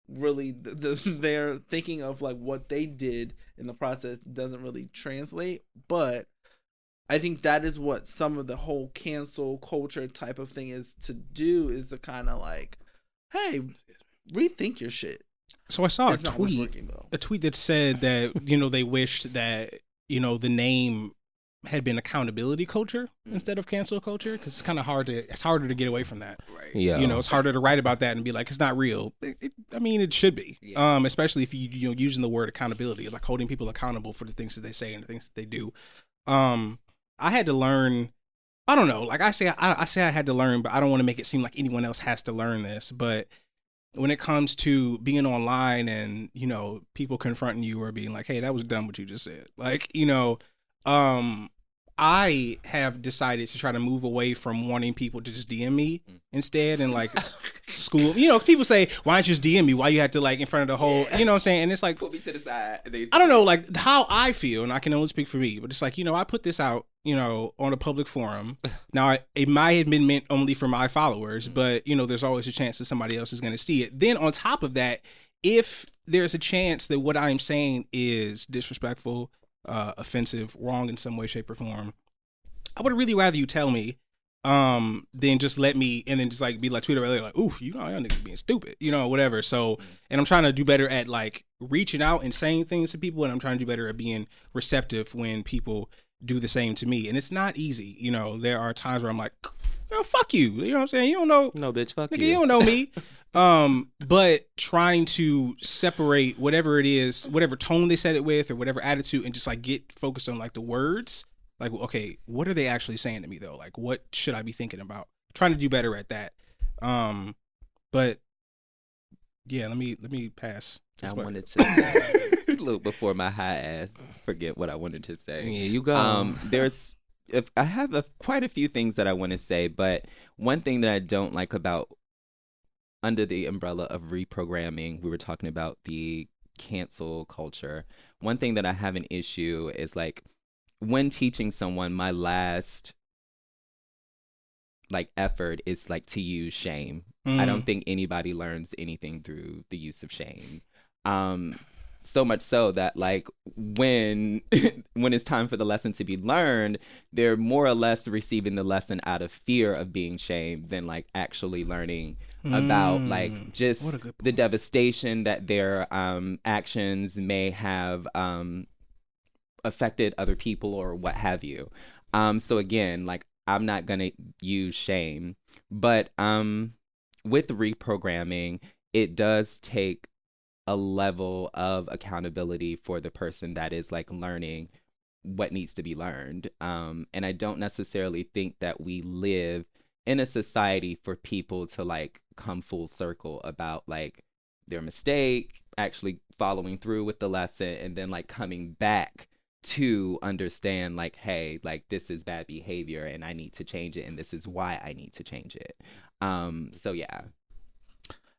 really the, the, <laughs> they're thinking of like what they did in the process doesn't really translate, but I think that is what some of the whole cancel culture type of thing is to do is to kind of like, hey, rethink your shit. So I saw a It's not what's tweet, working a tweet that said that <laughs> you know they wished that you know the name had been accountability culture instead of cancel culture because it's kind of hard to it's harder to get away from that. right. Yeah. You know, it's harder to write about that and be like it's not real. It, it, I mean, it should be. Yeah. Um, especially if you you know using the word accountability, like holding people accountable for the things that they say and the things that they do. Um, I had to learn. I don't know. Like I say, I, I say I had to learn, but I don't want to make it seem like anyone else has to learn this. But when it comes to being online and you know people confronting you or being like, "Hey, that was dumb what you just said," like you know, um, I have decided to try to move away from wanting people to just DM me instead and like <laughs> school. You know, people say, "Why don't you just DM me? Why you have to like in front of the whole?" You know what I'm saying? And it's like Put me to the side. I don't know, like how I feel, and I can only speak for me, but it's like, you know, I put this out, you know, on a public forum. <laughs> Now, it might have been meant only for my followers, but, you know, there's always a chance that somebody else is going to see it. Then, on top of that, if there's a chance that what I'm saying is disrespectful, uh, offensive, wrong in some way, shape, or form, I would really rather you tell me um than just let me and then just like be like Twitter about like ooh you know y'all niggas being stupid you know whatever so and i'm trying to do better at like reaching out and saying things to people and i'm trying to do better at being receptive when people do the same to me and it's not easy you know there are times where i'm like oh, fuck you you know what i'm saying you don't know no, bitch, fuck Nigga, you. you don't know me. <laughs> um, but trying to separate whatever it is, whatever tone they said it with, or whatever attitude, and just like get focused on like the words. Like, okay, what are they actually saying to me though? Like, what should I be thinking about? Trying to do better at that. Um, but yeah, let me let me pass. I That's wanted to <laughs> look before my high ass forget what I wanted to say. Yeah, you go. Um, there's if I have a, quite a few things that I want to say, but one thing that I don't like about under the umbrella of reprogramming, we were talking about the cancel culture. One thing that I have an issue is like when teaching someone, my last like effort is like to use shame. I Mm. don't think anybody learns anything through the use of shame. Um, so much so that like when <laughs> when it's time for the lesson to be learned, they're more or less receiving the lesson out of fear of being shamed than like actually learning about Mm. like just What a good the devastation that their um, actions may have um, affected other people or what have you. Um, so again, like I'm not gonna use shame, but um, with reprogramming, it does take a level of accountability for the person that is like learning what needs to be learned. Um, and I don't necessarily think that we live in a society for people to like come full circle about like their mistake, actually following through with the lesson, and then like coming back to understand like hey like this is bad behavior and i need to change it and this is why i need to change it um so yeah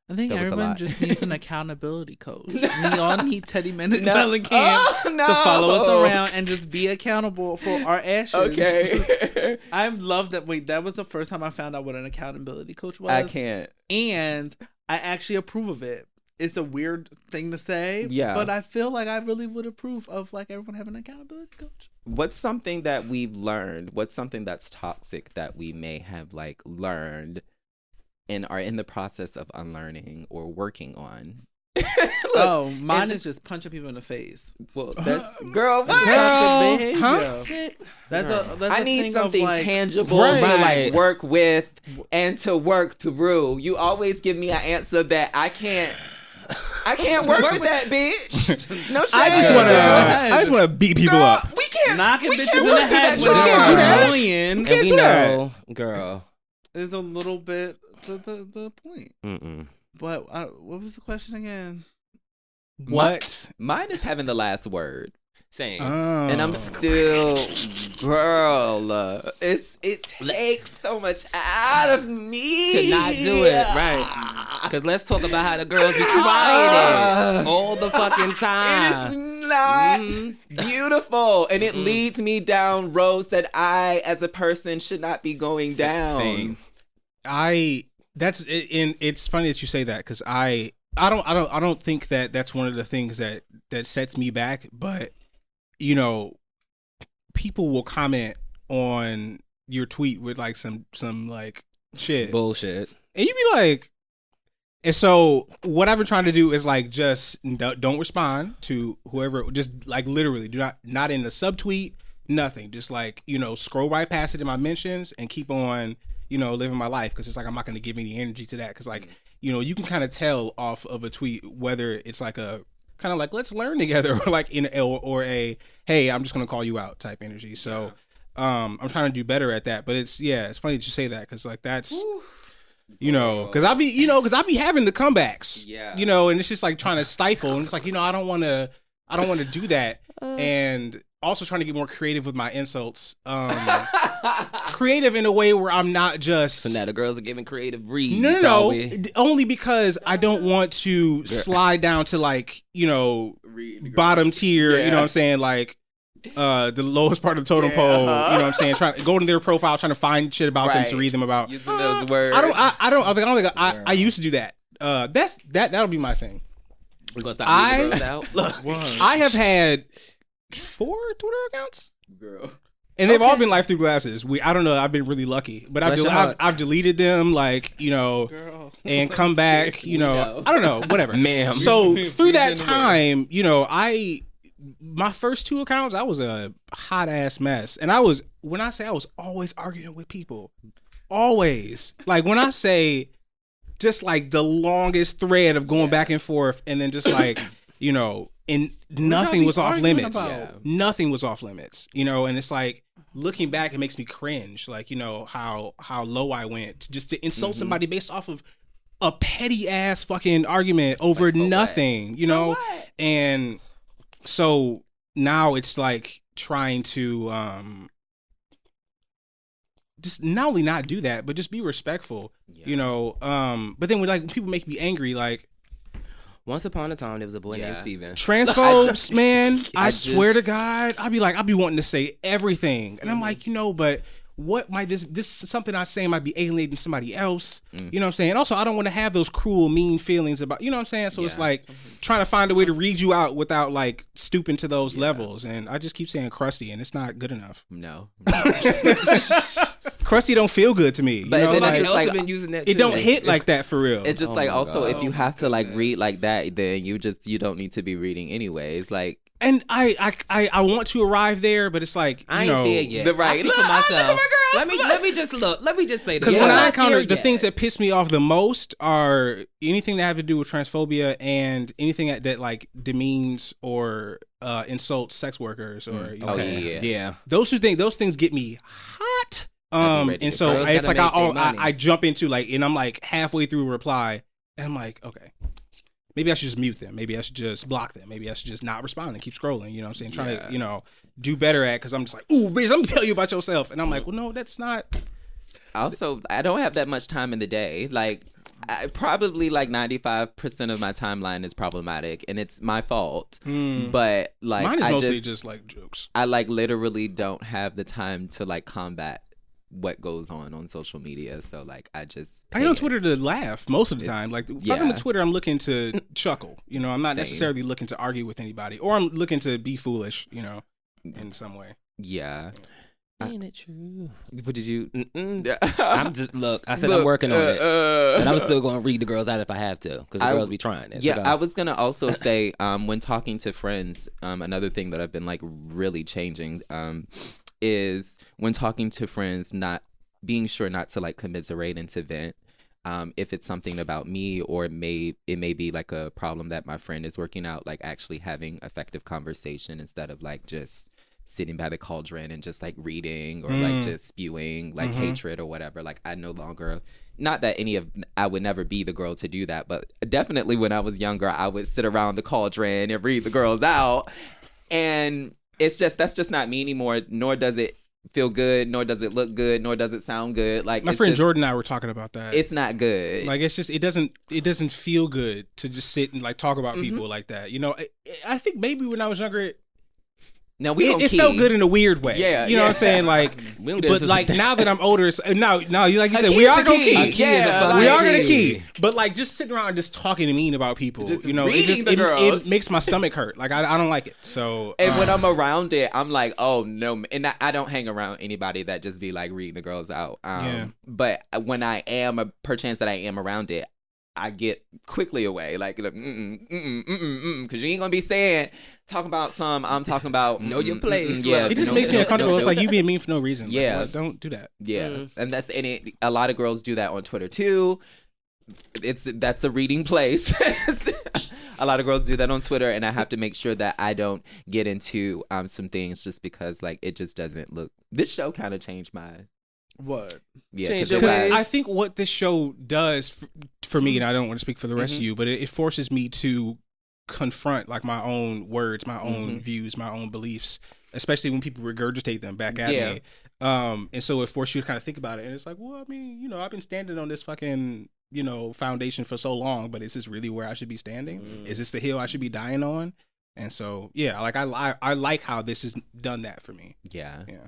I think That was a everyone just needs an <laughs> accountability coach. we all need Teddi <laughs> Bennett No. <laughs> Mellencamp Oh, no. to follow us around and just be accountable for our actions. okay I love that. Wait, that was the first time I found out what an accountability coach was. i can't and I actually approve of it. It's a weird thing to say, Yeah. but I feel like I really would approve of like everyone having an accountability coach. what's something that we've learned what's something that's toxic that we may have like learned and are in the process of unlearning or working on <laughs> Look, oh, mine is just punching people in the face. well that's <gasps> girl That's what? toxic huh? behavior. That's a that's I a need thing something of like, tangible Right. to like work with and to work through. You always give me an answer that I can't. I can't work with that bitch. <laughs> No shit. I just want to. I just want to beat people Girl, up. We can't. knocking we bitches can't in work the head that with can't do that. our million and we do that. know, girl. is a little bit the the, the point. Mm-mm. But uh, what was the question again? What? Mine is having the last word, Same. Oh. and I'm still, girl. uh, It's it takes so much out of me to not do it, right? Because let's talk about how the girls be trying it all the fucking It time. It is not Mhm. beautiful, and it leads me down roads that I, as a person, should not be going down. Same. I that's and it's funny that you say that because I I don't I don't I don't think that that's one of the things that that sets me back. But you know, people will comment on your tweet with like some some like shit, Bullshit. and you be like. And so what I've been trying to do is like just don't don't respond to whoever. Just like literally, do not not in the subtweet, nothing. Just like you know, scroll right past it in my mentions and keep on you know living my life because it's like I'm not going to give any energy to that because like you know you can kind of tell off of a tweet whether it's like a kind of like let's learn together <laughs> or like in or, or a hey I'm just going to call you out type energy. So um I'm trying to do better at that. But it's yeah, it's funny that you say that because like that's you know, because I'll be, you know, because I'll be having the comebacks, Yeah. you know, and it's just like trying to <laughs> stifle, and it's like, you know, I don't want to, I don't want to do that, <laughs> Uh. and also trying to get more creative with my insults, um, creative in a way where I'm not just. So now the girls are giving creative reads. no, no, no. we- Only because I don't want to slide down to like you know bottom tier. You know what I'm saying? Like uh the lowest part of the totem Yeah, pole. uh-huh. You know what I'm saying? Trying to go to their profile, trying to find shit about them to read them about. Using those words. <gasps> I don't. I, I don't. I think. I, don't think I, I used to do that. Uh, that's that. That'll be my thing. We're gonna stop I- reading out. <laughs> Look, I have had four Twitter accounts, girl. And they've all been life through glasses. We. I don't know. I've been really lucky, but I've, del- I've. I've deleted them. Like you know. Girl. <laughs> And come back, you know, know. I don't know, whatever. <laughs> Ma'am. So <laughs> through that time, you know, I my first two accounts, I was a hot ass mess, and I was when I say I was always arguing with people, always like when I say just like the longest thread of going back and forth, and then just like <coughs> you know, and nothing was off limits. Yeah. Nothing was off limits, you know, and it's like looking back, it makes me cringe, like you know how how low I went just to insult Mm-hmm. somebody based off of a petty ass fucking argument over for what? nothing, you know, and so now it's like trying to um just not only not do that but just be respectful you know um but then when like when people make me angry like once upon a time, there was a boy Yeah. named Steven. <laughs> transphobes <laughs> man i, I swear to god i'd be like i'd be wanting to say everything and i'm mm-hmm. like you know but what might this this is something i say might be alienating somebody else mm. you know what i'm saying also i don't want to have those cruel mean feelings about you know what i'm saying so it's Yeah. like trying to find a way to read you out without like stooping to those levels and i just keep saying crusty and it's not good enough No. <laughs> crusty don't feel good to me you But know, then like, it's Somebody just like- been using that. it too. don't hit like that for real It's just Oh like also God. if you have to like read like that, then you just you don't need to be reading anyways. Like and I, I i i want to arrive there but it's like you I ain't know, there yet. The right- I speak for Look, look at myself. my girls, Let me let me just look. Let me just say this. Because Yeah. when I'm I not encounter the yet. things that piss me off the most are anything that have to do with transphobia and anything that, that like demeans or uh, insults sex workers or you know, Oh, yeah. yeah. those two things. Those things get me hot. Um, and so Girls it's like I, I. I jump into like and I'm like halfway through a reply and I'm like okay, maybe I should just mute them. Maybe I should just block them. Maybe I should just not respond and keep scrolling. You know what I'm saying? Trying Yeah. to, you know, do better at because I'm just like, ooh, bitch, I'm gonna tell you about yourself. And I'm like, well, no, that's not. Also, I don't have that much time in the day. Like, I, probably like ninety five percent of my timeline is problematic, and it's my fault. But like. Mine is I mostly just, just, like jokes. I like literally don't have the time to like combat what goes on on social media. So like, I just I get on. Twitter to laugh most of the time. Like if I'm on Twitter, I'm looking to chuckle. You know, I'm not Same. necessarily looking to argue with anybody, or I'm looking to be foolish. You know, in some way. Yeah. Ain't it true? What did you? <laughs> I'm just look. I said I'm working on uh, it, uh, but I'm still going to read the girls out if I have to, because the I- girls be trying. It. Yeah, go. I was gonna also <laughs> say, um, when talking to friends, um, another thing that I've been like really changing, um, is when talking to friends, not being sure not to like commiserate and to vent. Um, if it's something about me or it may it may be like a problem that my friend is working out, like actually having effective conversation instead of like just sitting by the cauldron and just like reading or like Mm. just spewing like Mhm. hatred or whatever. Like I no longer not that any of I would never be the girl to do that, but definitely when I was younger, I would sit around the cauldron and read the girls out. And it's just that's just not me anymore, nor does it feel good, nor does it look good, nor does it sound good. Like My friend just- Jordan and I were talking about that. it's not good. like it's just it doesn't it doesn't feel good to just sit and like talk Mm-hmm. about people like that. You know, I, I think maybe when I was younger, now we it, it keep, felt good in a weird way. Yeah, you know what I'm saying? Like, <laughs> We don't but like now that I'm older, it's, now now you like you said, we are gonna key. key. A key is a Yeah, we are gonna key. But like just sitting around and just talking to mean about people, Just you know, it just it, it makes my stomach hurt. Like I, I don't like it. So And when um, I'm around it, I'm like, oh no, and I, I don't hang around anybody that just be like reading the girls out. Um, Yeah. But when I am a perchance that I am around it, I get quickly away, like, like mm mm mm mm mm, because you ain't gonna be saying talking about some. I'm talking about Know your mm, mm, place, mm, yeah, it just no, makes me no, uncomfortable. no, It's no. like you being mean for no reason. Like, Yeah. what? don't do that. Yeah, Mm. and that's and it. A lot of girls do that on Twitter too. It's that's a reading place. <laughs> a lot of girls do that on Twitter, and I have to make sure that I don't get into um some things just because like it just doesn't look. This show kind of changed my What? yeah Change 'cause your it Because. I think what this show does for, for me, and I don't want to speak for the rest of you, but it, it forces me to confront like my own words, my own Mhm. views, my own beliefs, especially when people regurgitate them back at Yeah. me. Um, and so it forces you to kind of think about it. And it's like, well, I mean, you know, I've been standing on this fucking, you know, foundation for so long, but is this really where I should be standing? Mm. Is this the hill I should be dying on? And so, yeah, like I, I, I like how this has done that for me. yeah Yeah.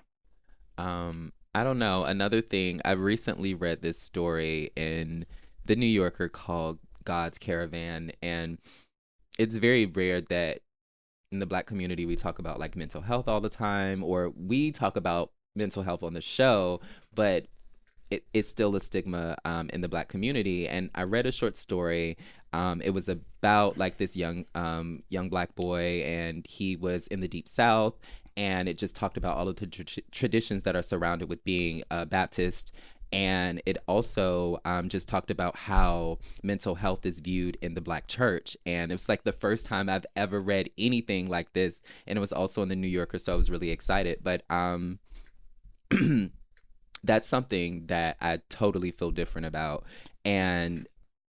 Um, I don't know. Another thing, I've recently read this story in the New Yorker called God's Caravan, and it's very rare that in the black community we talk about like mental health all the time, or we talk about mental health on the show, but it, it's still a stigma um, in the black community. And I read a short story. Um, it was about like this young um, young black boy, and he was in the deep south, and it just talked about all of the tr- traditions that are surrounded with being a Baptist. And it also um, just talked about how mental health is viewed in the black church. And it was like the first time I've ever read anything like this. And it was also in the New Yorker, so I was really excited. But um, <clears throat> that's something that I totally feel different about. And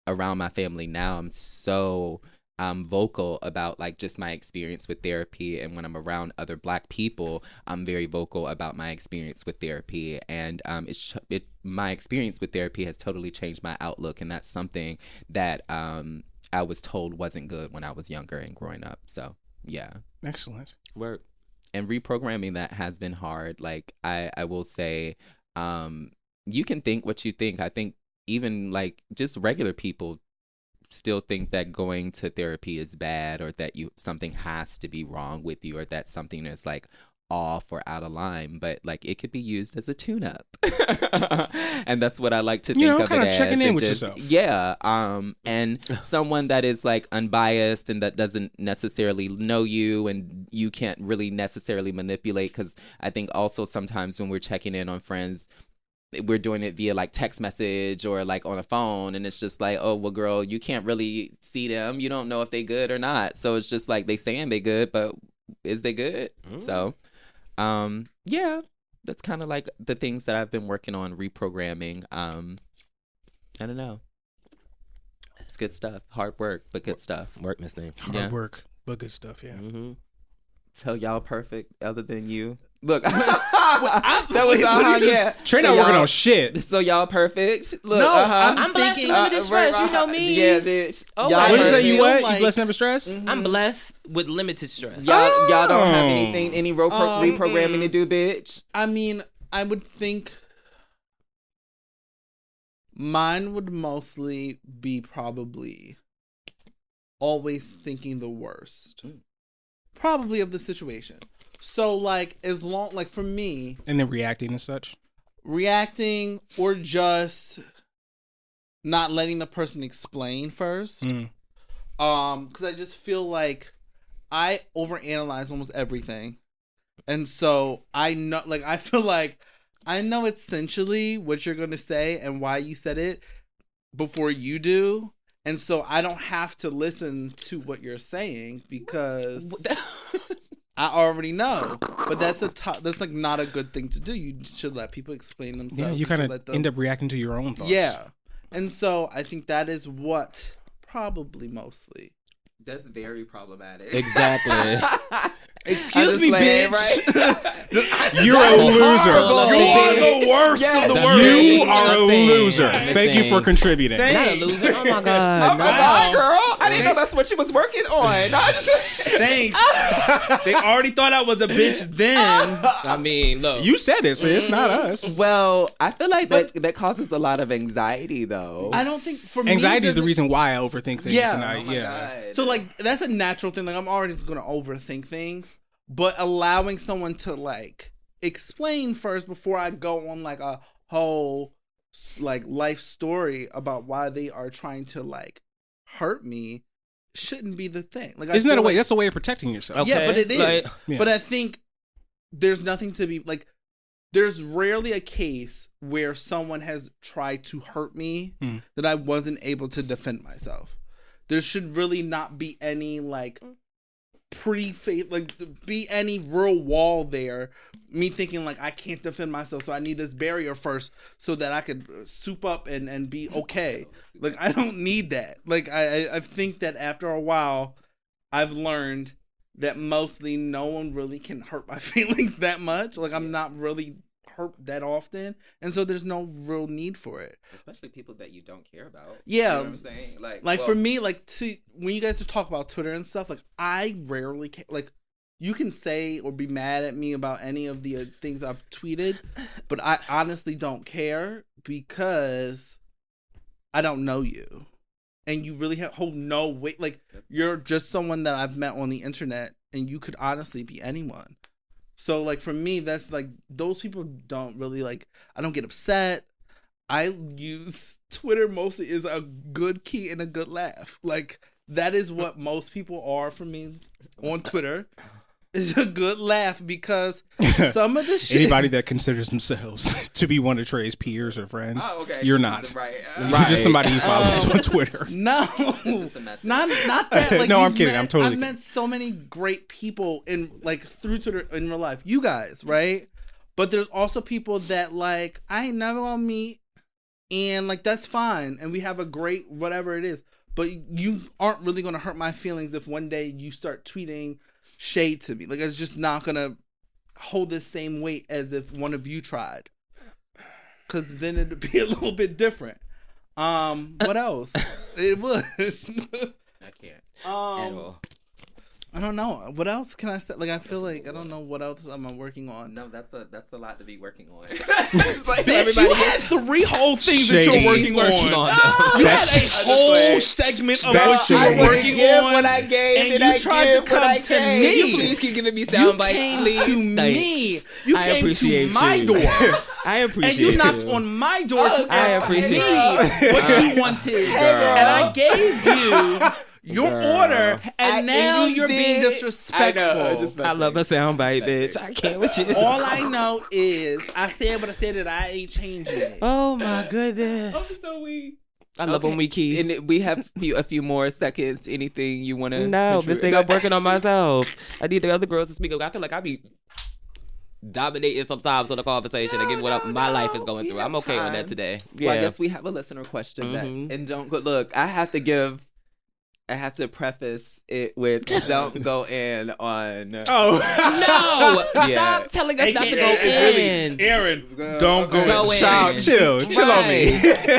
around my family now, I'm so um, vocal about like just my experience with therapy. And when I'm around other Black people, I'm very vocal about my experience with therapy. And um, it's it my experience with therapy has totally changed my outlook, and that's something that um, I was told wasn't good when I was younger and growing up. So yeah Excellent. Work. and reprogramming that has been hard like i i will say um you can think what you think i think even like just regular people still think that going to therapy is bad or that you something has to be wrong with you or that something is like off or out of line but like it could be used as a tune up <laughs> and that's what i like to think You know, of kinda it as. in with just- yourself. yeah um and <laughs> someone that is like unbiased and that doesn't necessarily know you and you can't really necessarily manipulate because i think also sometimes when we're checking in on friends we're doing it via like text message or like on a phone and it's just like oh well girl you can't really see them you don't know if they good or not so it's just like they saying they good but is they good Mm. so um yeah that's kind of like the things that i've been working on reprogramming um i don't know It's good stuff. Hard work, but good stuff. Work, Miss Thing. Hard Yeah. work, but good stuff. Yeah. Mm-hmm. Tell y'all perfect other than you. Look, <laughs> <laughs> that was uh-huh, yeah. Trey So not working on shit. So y'all perfect. Look, No, uh-huh. I'm I'm blessed thinking- and limited stress. You know me. Yeah, bitch. Oh, y'all my What is that? You feel what? like- you blessed never stress? I'm blessed with limited stress. Y'all, y'all don't have Oh. anything, any ro- Um, reprogramming to do, bitch. I mean, I would think mine would mostly be probably always thinking the worst. Probably of the situation. So like as long like for me, And then reacting and such. reacting or just not letting the person explain first. Mm. Um, because I just feel like I overanalyze almost everything, and so I know, like, I <laughs> feel like I know essentially what you're gonna say and why you said it before you do, and so I don't have to listen to what you're saying because <laughs> I already know. But that's a t- that's like not a good thing to do. You should let people explain themselves. Yeah, you should kind of them- end up reacting to your own thoughts. yeah, and so I think that is what probably mostly. That's very problematic. Exactly. <laughs> Excuse I'm me, just bitch. <laughs> <laughs> You're a loser. You are Bitch. the worst Yeah, of the the worst. You are a Nothing. loser. Nothing. Thank you for contributing. Thank- Not a loser. Oh my <laughs> god. Oh my no. god, girl! I didn't know that's what she was working on. I just- Thanks. they already thought I was a bitch then. I mean, look. You said it, so it's not mm. us. well, I feel like that that causes a lot of anxiety, though. I don't think for me Anxiety is the reason why I overthink things. Yeah. and I, Oh my yeah. God. So like that's a natural thing. Like I'm already gonna overthink things, but allowing someone to like explain first before I go on like a whole like life story about why they are trying to like hurt me shouldn't be the thing. Like Isn't that a way? like- That's a way of protecting yourself. Okay. Yeah, but it is. Like- Yeah. But I think there's nothing to be like. There's rarely a case where someone has tried to hurt me Hmm. that I wasn't able to defend myself. There should really not be any like pre like be any real wall there. Me thinking like I can't defend myself, so I need this barrier first so that I could soup up and and be okay. Like I don't need that. Like I- I think that after a while, I've learned that mostly no one really can hurt my <laughs> feelings that much. Like I'm not really hurt that often, and so there's no real need for it. especially people that you don't care about. Yeah. you know I'm saying. Like, Like well, for me, like to when you guys just talk about Twitter and stuff, like I rarely ca- like. You can say or be mad at me about any of the uh, things I've tweeted, but I honestly don't care because I don't know you, and you really have, hold no weight. Like you're just someone that I've met on the internet, and you could honestly be anyone. So like for me, that's like those people don't really like. I don't get upset. I use <laughs> Twitter mostly is a good key and a good laugh. Like that is what most people are for me on Twitter. Is a good laugh because <laughs> some of the shit. Anybody that considers themselves <laughs> to be one of Trey's peers or friends, Oh, okay. you're not. is the Right. You're Uh, just somebody who follows Um, on Twitter. <laughs> No, is the message. not not that. Like, No, I'm kidding. met- I'm totally I've met so many great people in like through Twitter in real life. You guys, right? But there's also people that like I ain't never gonna meet, and like that's fine, and we have a great whatever it is. But you aren't really gonna hurt my feelings if one day you start tweeting shade to me. Like it's just not gonna hold the same weight as if one of you tried. Cause then it'd be a little bit different. Um, what else? <laughs> it would. <laughs> I can't. At um, all. I don't know. What else can I say? Like, I feel like I don't know what else I'm uh, working on. No, that's a that's a lot to be working on. <laughs> <laughs> Like Bitch, you had three whole things that you're working, working on. on You That's- had a whole like- segment of That's what you shady. were I working on. what I gave, and and, you I tried to what come to gave. me. You please keep giving me You sound bites, came please. to me. Thanks. You I came appreciate to my you. door. <laughs> I And appreciate you knocked you. on my door oh, to I ask me what you wanted, and I gave you your Girl. order, and I- now and you you're being disrespectful. I know, just I love a soundbite, bitch. I can't with you. <laughs> All I know is I said what I said, and I ain't changing it. Oh my goodness. so we. I love when we key. And we have few, a few more seconds. Anything you want to? No, this thing I'm working on <laughs> myself. I need the other girls to speak up. I feel like I be dominating sometimes on the conversation and give what No, my no, life is going we through. I'm okay with that time. today. Well, I guess we have a listener question Mhm. that, and don't go. Look, I have to give. I have to preface it with <laughs> don't go in on. <laughs> Oh no, <laughs> Yeah. stop telling us not to go in. really Aaron. Don't go, Go in. in. Child, chill, chill on me.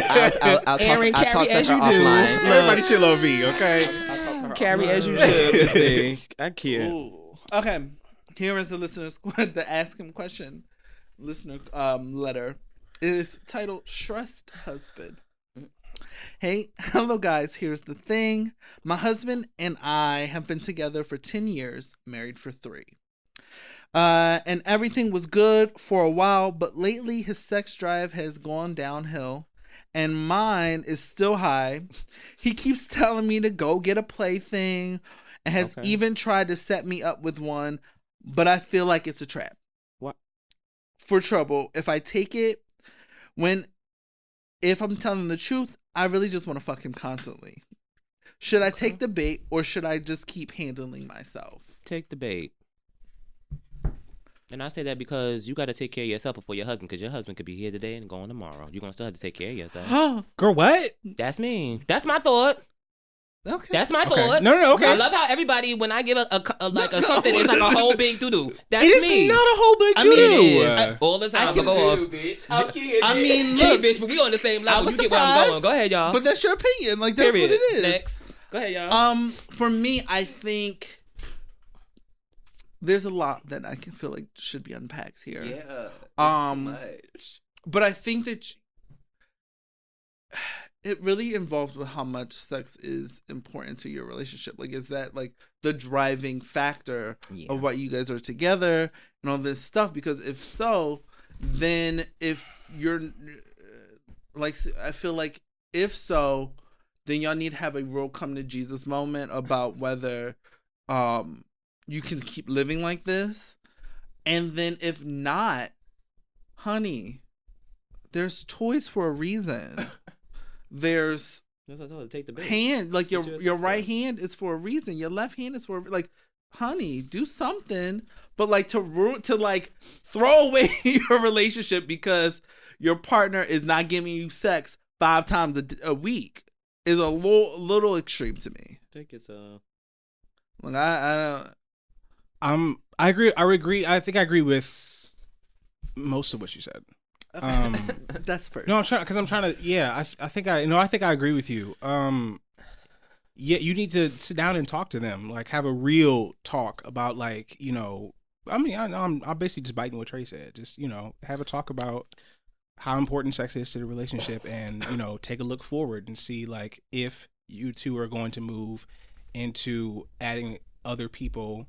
I'll, I'll, I'll Aaron, talk, I'll carry talk as her you do. offline. Everybody chill on me, okay? I'll talk to her Carry as you should. Miss Thing. I can't. Ooh. Okay, here is the listener's the ask him question. Listener um letter it is titled "Stressed Husband." Hey, <laughs> hello guys. Here's the thing. My husband and I have been together for 10 years, married for 3. Uh and everything was good for a while, but lately his sex drive has gone downhill and mine is still high. <laughs> He keeps telling me to go get a plaything and has Okay. even tried to set me up with one, but I feel like it's a trap. What? For trouble. If I take it when if I'm telling the truth, I really just want to fuck him constantly. Should I take the bait or should I just keep handling myself? Take the bait. And I say that because you got to take care of yourself before your husband, because your husband could be here today and gone tomorrow. You're gonna still have to take care of yourself. <gasps> Girl, what? That's me. That's my thought. Okay. That's my Okay. thought. No, no, no, okay. I love how everybody, when I give a, a, a- like a <laughs> No, something, no, it's like a whole big doo doo. That's It is me. not a whole big doo doo. I mean. It is. Uh, all the time. I can go off. do, bitch. How can I do? mean, Hey, look, bitch, but we on the same I was You get where I'm surprised, going. Go ahead, y'all. but that's your opinion. Like that's Period. what it is. Next. Go ahead, y'all. Um, for me, I think there's a lot that I can feel like should be unpacked here. Yeah. Um, too much. but I think that it really involves with how much sex is important to your relationship. Like, is that like the driving factor Yeah. of what you guys are together and all this stuff? Because if so, then if you're like, I feel like if so, then y'all need to have a real come to Jesus moment about whether um you can keep living like this. And then if not, honey, there's toys for a reason. <laughs> There's That's what I told you, Take the bait. hand like your your your right hand is for a reason. Your left hand is for like honey, do something. But like to ru- to like throw <laughs> away your relationship because your partner is not giving you sex five times a, a week is a little little extreme to me. Take it, uh, Like I, I don't. um, I agree. I agree. I think I agree with most of what you said. Um, <laughs> That's first. No, I'm trying because I'm trying to. Yeah, I, I think I no, I think I agree with you. Um, yeah, you need to sit down and talk to them, like have a real talk about like you know. I mean, I, I'm I'm basically just biting what Trey said. Just you know, have a talk about how important sex is to the relationship, and you know, take a look forward and see like if you two are going to move into adding other people,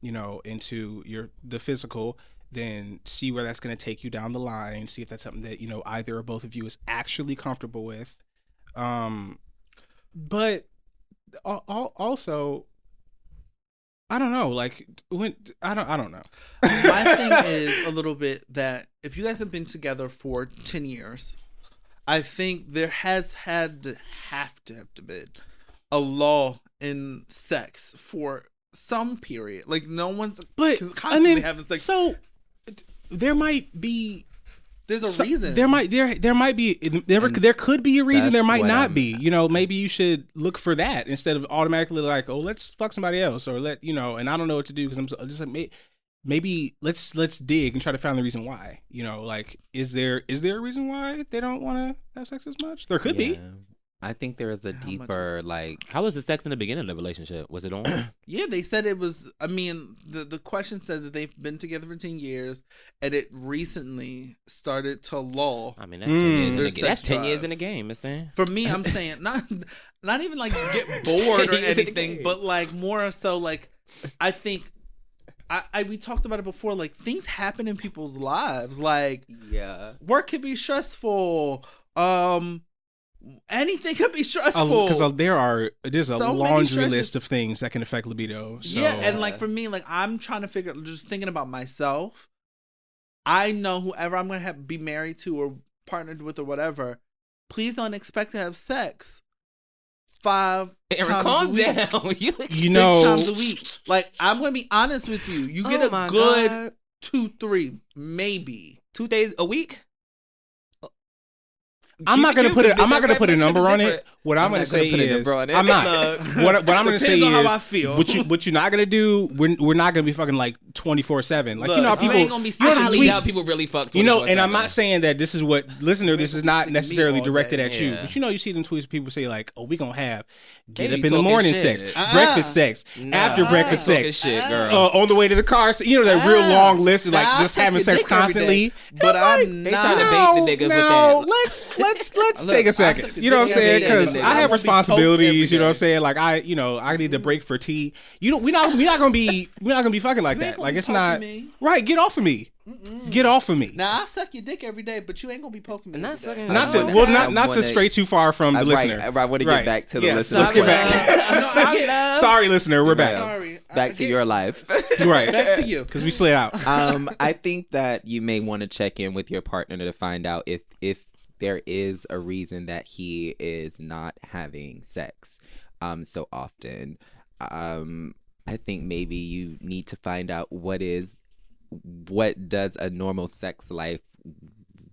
you know, into your the physical then see where that's going to take you down the line see if that's something that you know either or both of you is actually comfortable with um but al- al- also i don't know like when i don't i don't know <laughs> My thing is a little bit that if you guys have been together for ten years, I think there has had to have to have to been a law in sex for some period. Like no one's but constantly I mean, having sex. so there might be There's a So- reason. There might there there might be there there could be a reason. There might not I'm- be. You know, maybe you should look for that instead of automatically like, oh, let's fuck somebody else or let you know. And I don't know what to do because I'm just like maybe let's let's dig and try to find the reason why. You know, like is there is there a reason why they don't want to have sex as much? There could be. Yeah. I think there is a How deeper is- like How was the sex in the beginning of the relationship? Was it on? <clears throat> Yeah, they said it was. I mean, the the question said that they've been together for ten years, and it recently started to lull. I mean, that's ten Mm. years in the game. That's ten years in the game, Miss Thing. For me, I'm saying not not even like <laughs> get bored or Stay in the anything, but like more so like I think I, I we talked about it before. Like things happen in people's lives. Like yeah. work can be stressful. Um, anything could be uh, stressful. Because there are there's a So laundry list of things that can affect libido. So. Yeah, and like for me, like I'm trying to figure, just thinking about myself. I know whoever I'm gonna have be married to or partnered with or whatever. Please don't expect to have sex five Aaron, times calm a week. down. <laughs> you You six know- times a week. Like I'm gonna be honest with you. You get Oh a good God. two, three, maybe. Two days a week. I'm not gonna put it. I'm not gonna put a number on it. What I'm, gonna say is. I'm not. What, what I'm gonna say is, how I feel. what you what you're not gonna do. We're, we're not gonna be fucking like 24 seven. Like you know, how people. ain't gonna be you know, I the tweets- doubt people really fuck. You know, and I'm not saying that this is what listener. This is not necessarily directed at you, but you know, you see them tweets. People say like, "Oh, we gonna have get up in the morning sex, Uh-uh. breakfast sex, after breakfast sex, shit, girl. uh, on the way to the car. You know that real Ah. long list of like just having sex constantly. But I'm They not. trying to bait the niggas with that. let's let's let's Look, take a second. You know what I'm saying? Because. I have I wanna be poked responsibilities. You know what I'm saying? Like I, you know, I need to break for tea. You know, we not we not gonna be we're not gonna be fucking like that. Like it's not right. Get off of me. Get off of me. Now I suck your dick every day, but you ain't gonna be poking me. Not sucking- Not to well, not not to stray too far from the I- listener. right, I wanna get back to the Yes, listener Let's get back. <laughs> No, I get- Love. Sorry, listener, we're back. Sorry. Back to get- your life. Right, Back to you. because we slid out. um, I think that you may want to check in with your partner to find out if if there is a reason that he is not having sex um so often. Um, I think maybe you need to find out what is what does a normal sex life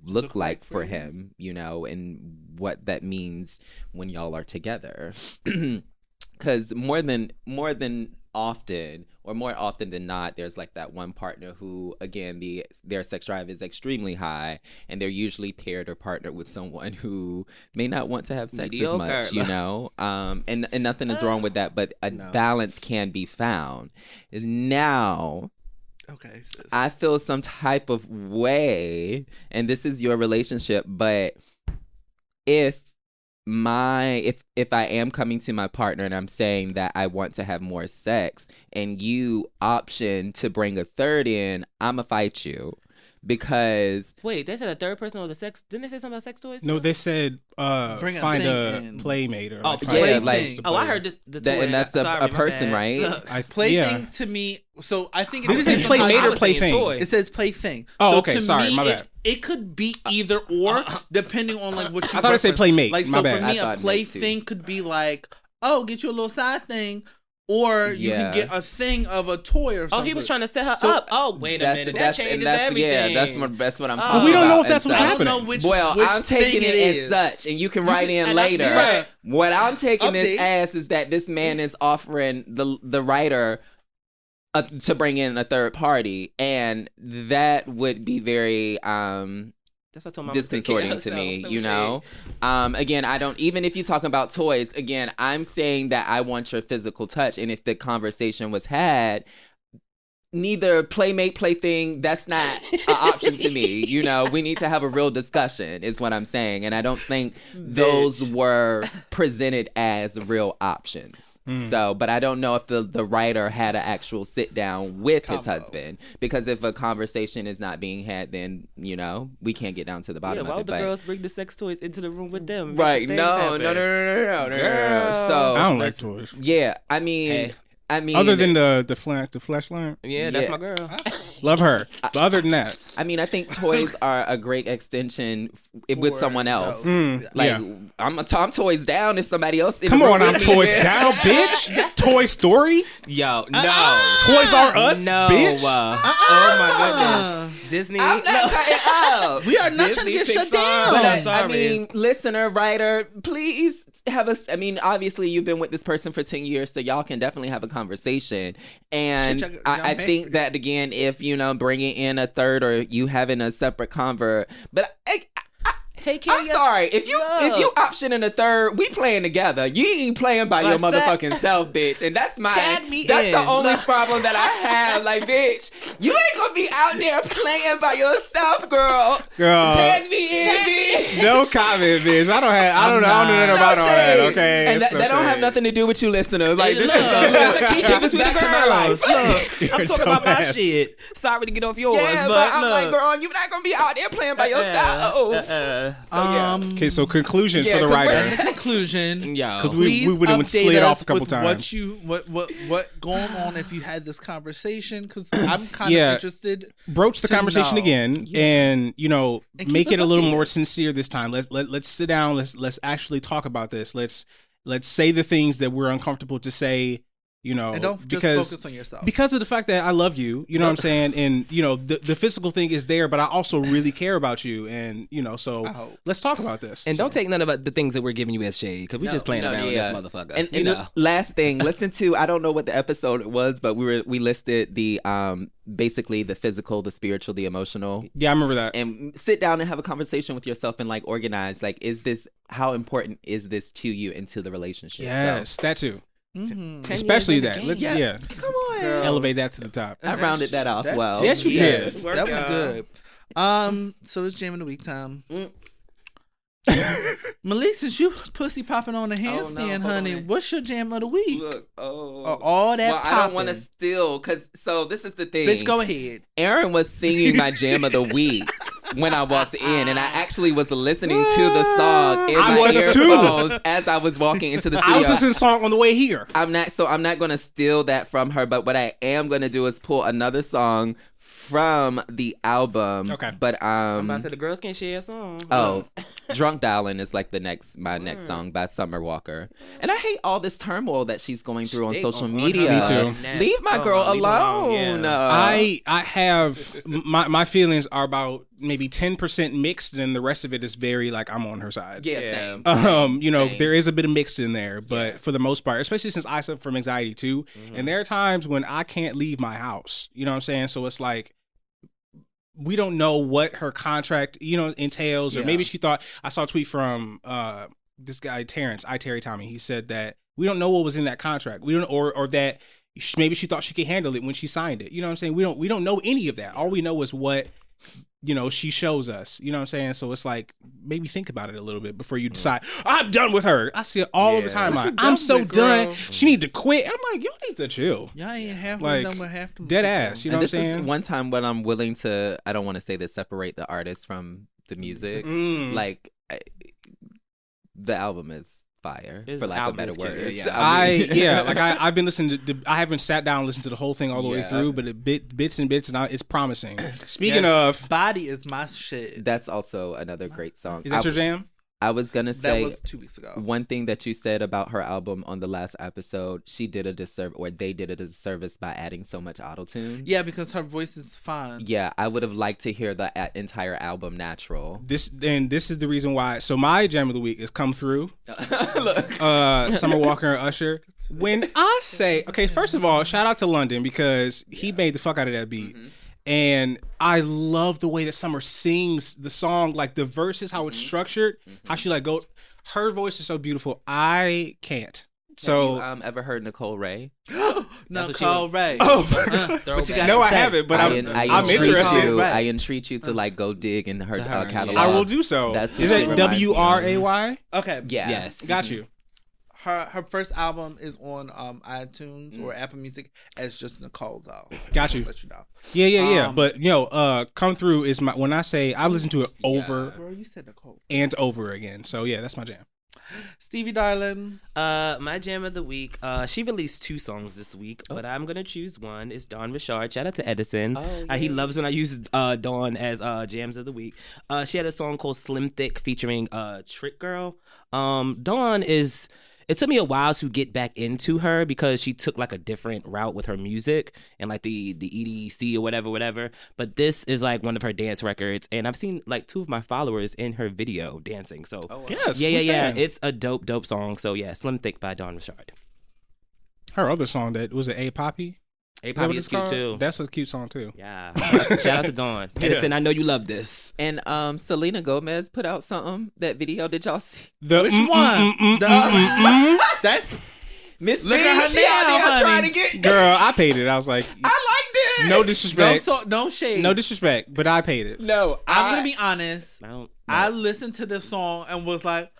look, Look like, like for for him. him, you know, and what that means when y'all are together. <clears throat> Cuz more than more than often or more often than not there's like that one partner who again the their sex drive is extremely high and they're usually paired or partnered with someone who may not want to have sex Mediocre. as much you know um and and nothing is wrong with that but a No. balance can be found now Okay, sis. I feel some type of way, and this is your relationship, but if my if if I am coming to my partner and I'm saying that I want to have more sex and you option to bring a third in, I'ma fight you because Wait, they said a third person was a sex. Didn't they say something about sex toys? No, they said uh, Bring a find thing a in. playmate or Oh, like, yeah, find like- Oh, I heard this. The That- toy and that's a- Sorry, a my person, bad. right? Look, I, Plaything yeah. to me. So I think it Did it say depends on playmate you- or I was saying plaything? toy. It says plaything. Oh, so okay, To sorry, me, my it, bad. it could be uh, either uh, or, uh, depending on like what you. I thought it said reference. playmate. Like My so bad. for I me, thought a mate, plaything could be like, oh, get you a little side thing, or you Yeah. can get a thing of a toy or something. Oh, he was trying to set her So- up. Oh, wait a minute. That changes that's, everything. Yeah, that's what that's what I'm Oh. talking But we don't know if that's And what's so- I don't happening. know which. well, which I'm taking thing it, it as such, and you can write in and that's later. different. What I'm taking this as is that this man is offering the the writer uh, to bring in a third party, and that would be very um That's what I told my mom to take disconcerting to me. No you shade. know. Um, again, I don't even if you're talking about toys. Again, I'm saying that I want your physical touch, and if the conversation was had, neither playmate plaything that's not an option to me. You know, we need to have a real discussion, is what I'm saying, and I don't think those were presented as real options. So, but I don't know if the the writer had an actual sit down with his husband because if a conversation is not being had, then you know we can't get down to the bottom Yeah, why of it. the but- girls bring the sex toys into the room with them? Right? Things No, no, no, no, no, no, no, no, no. So I don't like toys. yeah, I mean, Hey. I mean, Other than the the flash the flashlight, Yeah, that's Yeah. my girl. <laughs> love her. But other than that, I mean, I think toys <laughs> are a great extension f- with For someone else. Mm, Like yeah. I'm a I'm toys down if somebody else. In come on, I'm with me, toys man. <laughs> down, bitch. <laughs> Toy Story, Yo, no. <gasps> Toys R Us, no. bitch. Uh, Uh-uh. Oh my goodness. Disney. I'm not cutting up. We are not trying to Disney, get shut down. But I, I mean, listener, writer, please have a. I mean, obviously, you've been with this person for ten years, so y'all can definitely have a conversation. And Shit, y'all- I, y'all I married. think that again, if you know, bringing in a third or you having a separate convert, but I, Take care I'm of your- sorry if you if you Look. optioning a third, we playing together. You ain't playing by your What's that? motherfucking self, bitch, and that's my Tag me that's the only <laughs> problem that I have. Like, bitch, you ain't gonna be out there playing by yourself, girl. Girl. Tag me in, bitch. no comment, bitch. I don't have. I don't know. I don't know nothing No about all that. Okay, and that, So that don't have nothing to do with you, listeners. Like, this Look, is look, keep this it is between back the to girls. Look, <laughs> I'm talking about my shit. Sorry to get off yours, Yeah, but, but, I'm look. like, girl, you're not gonna be out there playing by uh-uh. yourself. Uh-uh. So, yeah. um, Okay, so conclusion Yeah, for the con- writer. in the conclusion, <laughs> Yo. 'Cause we- please would've slid off a couple times. What you what what what going on if you had this conversation? Because <coughs> I'm kind Yeah. of interested. broach the to conversation know. again and you know And make it a little updated. more sincere this time let's let, let's sit down let's let's actually talk about this let's let's say the things that we're uncomfortable to say You know, And don't just because focus on yourself. because of the fact that I love you. You know what I'm saying, <laughs> and you know the the physical thing is there, but I also really care about you, and you know, so let's talk about this. And So- don't take none of the things that we're giving you as shade because we just playing No, around yeah. with this motherfucker. And, you and know. the last thing, <laughs> listen to I don't know what the episode was, but we were we listed the um basically the physical, the spiritual, the emotional. Yeah, I remember that. And sit down and have a conversation with yourself and like organize like is this how important is this to you and to the relationship? So, Yes, that too. Mhm. 10 Especially that. the Let's game. yeah, come on. elevate that to the top. I rounded that off That's well. Yes, you yes, did. That was good. Um, so it's jam of the week time. Mm. <laughs> Malik, since you pussy popping on the Oh, no, handstand, honey, on. what's your jam of the week? Look, oh, all that well, I don't want to steal because so this is the thing. Bitch, go ahead. Aaron was singing my jam of the week when I walked in, and I actually was listening to the song in I my was too. earphones as I was walking into the studio. I was listening to the song on the way here. I'm not so I'm not gonna steal that from her, but what I am gonna do is pull another song from the album. Okay. But I'm um about to say the girls can share a song. Oh, <laughs> Drunk Dialing is like the next my next song by Summer Walker. And I hate all this turmoil that she's going through on Stay social on- on media. Me too. neck. Leave my Oh, girl leave her alone, alone. yeah. I I have my my feelings are about maybe ten percent mixed, and then the rest of it is very like I'm on her side. yeah, Yeah. same. Um, you know, Same. there is a bit of mixed in there, but for the most part, especially since I suffer from anxiety too, Mm-hmm. and there are times when I can't leave my house. You know what I'm saying? So it's like we don't know what her contract, you know, entails, or Yeah. maybe she thought I saw a tweet from uh this guy Terrence, I Terry Tommy. He said that we don't know what was in that contract. We don't, or or that maybe she thought she could handle it when she signed it. You know what I'm saying? We don't we don't know any of that. All we know is what you know she shows us. You know what I'm saying? So it's like maybe think about it a little bit before you decide. I'm done with her. I see it all the Yeah. time. What Like, I'm so with, done. girl? She need to quit. I'm like, y'all need to chill. Y'all ain't half Like, done with half them Dead people. ass. You know and what this I'm saying? is one time when I'm willing to I don't want to say this separate the artist from the music. Mm. Like I, the album is fire His for lack of album better is killer, words. yeah. I mean- yeah, <laughs> like I I've been listening to. The, I haven't sat down and listened to the whole thing all the way through, but it bit bits and bits, and I, it's promising. <clears throat> Speaking of, Body is my shit. That's also another great song. is that I, your jam? I was gonna say That say was two weeks ago. one thing that you said about her album on the last episode. She did a disservice, or they did a disservice by adding so much auto tune. Yeah, because her voice is fine. Yeah, I would have liked to hear the a- entire album natural. This and this is the reason why. So my jam of the week is "Come Through." <laughs> Look, uh Summer Walker and Usher. When I say okay, first of all, shout out to London because he made the fuck out of that beat. And I love the way that Summer sings the song, like the verses, how it's structured, how she like goes. Her voice is so beautiful. I can't. So have you um, ever heard Nicole Wray? <gasps> no, what she Cole was- Wray. <laughs> Oh. <laughs> what you got no, I say? haven't, but I, I'm, en- I I'm interested. you. I entreat you to like go dig in her, her, uh, yeah. catalog. I will do so. That's is it reminds me W of. R A Y? Okay. Yeah. Yes. Got you. Her her first album is on um iTunes or Apple Music as just Nicole though. Got you. Let you know. Yeah, yeah, yeah. Um, but you know, uh, come through is my when I say I listen to it over Girl, you said Nicole. and over again. So yeah, that's my jam. Stevie Darling. Uh, my jam of the week. Uh, she released two songs this week, but I'm gonna choose one. It's Dawn Richard. Shout out to Edison. Oh, uh, he loves when I use uh Dawn as uh jams of the week. Uh, she had a song called Slim Thick featuring uh Trick Girl. Um, Dawn is. It took me a while to get back into her because she took like a different route with her music and like the the EDC or whatever, whatever. But this is like one of her dance records, and I've seen like two of my followers in her video dancing. So oh Yes. yeah, yeah, yeah. It's a dope, dope song. So yeah, Slim Thick by Dawn Richard. her other song that was it A Poppy. A Is that Poppy what is it's cute too. That's a cute song too. yeah. Shout out to, shout out to Dawn. <laughs> Edison, I know you love this. And um, Selena Gomez put out something. That video, did y'all see? The Which mm, one? mm, mm, The- mm, mm, mm. <laughs> That's Miss Look at her she out now, there honey. trying to get. Girl, I paid it. I was like, I liked it. no no disrespect, so, no shade. no disrespect, but I paid it. no. I'm gonna be honest. I don't. I listened to this song and was like,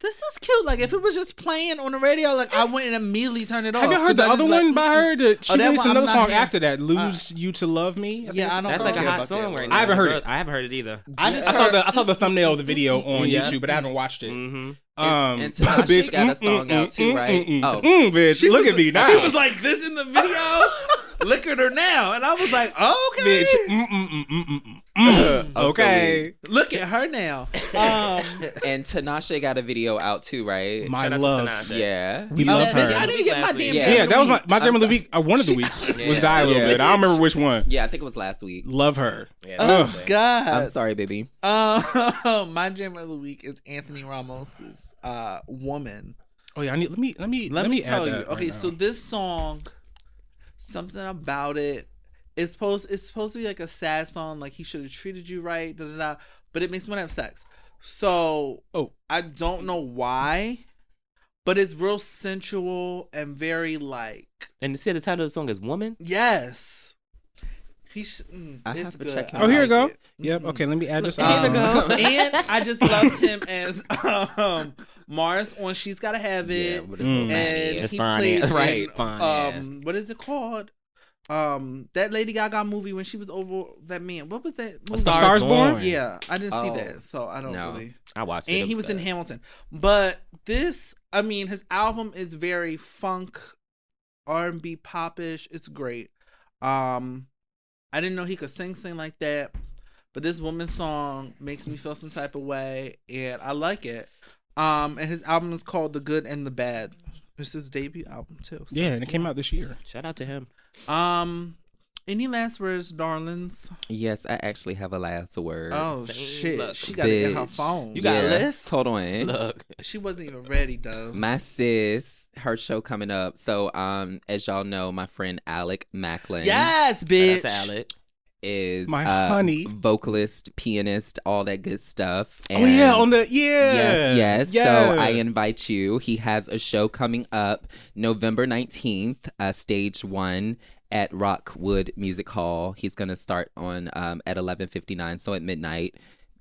"This is cute." Like if it was just playing on the radio, like I wouldn't immediately turn it off. Have you heard the 'Cause I other just like, one by her? That she Oh, that released one another song hearing. after that, "Lose You to Love Me." think Yeah, it's I don't That's like a about hot that song right now. I haven't heard it. I haven't heard it either. I just I saw the I saw the thumbnail of the video on Yeah. YouTube, but I haven't watched it. Mm-hmm. Um, and Tinashe <laughs> got a song mm, out too, mm, right? Oh. mm, bitch, She look was- at me now. She was like this in the video. <laughs> look at her now. And I was like, okay. Bitch. Mm, mm, mm, mm, mm, mm, mm. Oh, so Okay. Look at her now. Um, <laughs> And Tinashe got a video out too, right? My Shout love. Yeah. We oh, love her. I didn't get my damn. Yeah. Yeah, that was my, my I'm of the week. Uh, one of the <laughs> weeks <laughs> was Yeah. Die a little Yeah. bit. I don't remember which one. Yeah, I think it was last week. Love her. Yeah, Oh. God. I'm sorry, baby. Um, my jam of the week is Anthony Ramos's uh, "Woman." Oh yeah, I need. Let me. Let me. Let, me, add tell you. that right okay, now. so this song, something about it, it's supposed it's supposed to be like a sad song, like he should have treated you right, da da da. But it makes me want to have sex. So Oh. I don't know why, but it's real sensual and very like And you see the title of the song is "Woman." yes. He sh- mm, I it's have to good. check him Oh, here like we go. it. Yep. Okay. Let me add this. Here on. we go. <laughs> and I just loved him as um, Mars on She's Gotta Have Yeah, It. but it's Mm. and It's he fine played ass. Right, in, um, what is it called? Um, that Lady Gaga movie when she was over that man. What was that? Movie? Star- Stars Born. Born. Yeah, I didn't see Oh. that, so I don't No. really. I watched it. And It he was in. Hamilton, but this, I mean, his album is very funk, R and B popish. It's great. Um, I didn't know he could sing sing like that, but this woman's song makes me feel some type of way, and I like it. Um, and his album is called The Good and the Bad. It's his debut album too. so- Yeah, and it came out this year. Shout out to him. Um, any last words, darlings? Yes, I actually have a last word. Oh Same shit, look. she gotta get her phone. You got a Yeah. list? Hold on. Look, She wasn't even ready, though. My sis, her show coming up. So, um, as y'all know, my friend Alec Macklin yes, shout bitch. out Alec. Is My uh, honey. vocalist, pianist, all that good stuff. oh yeah, on the yeah. Yes, yes. Yeah. So I invite you. He has a show coming up November 19th, uh, stage one at Rockwood Music Hall. He's to start on um, at 11.59, so at midnight.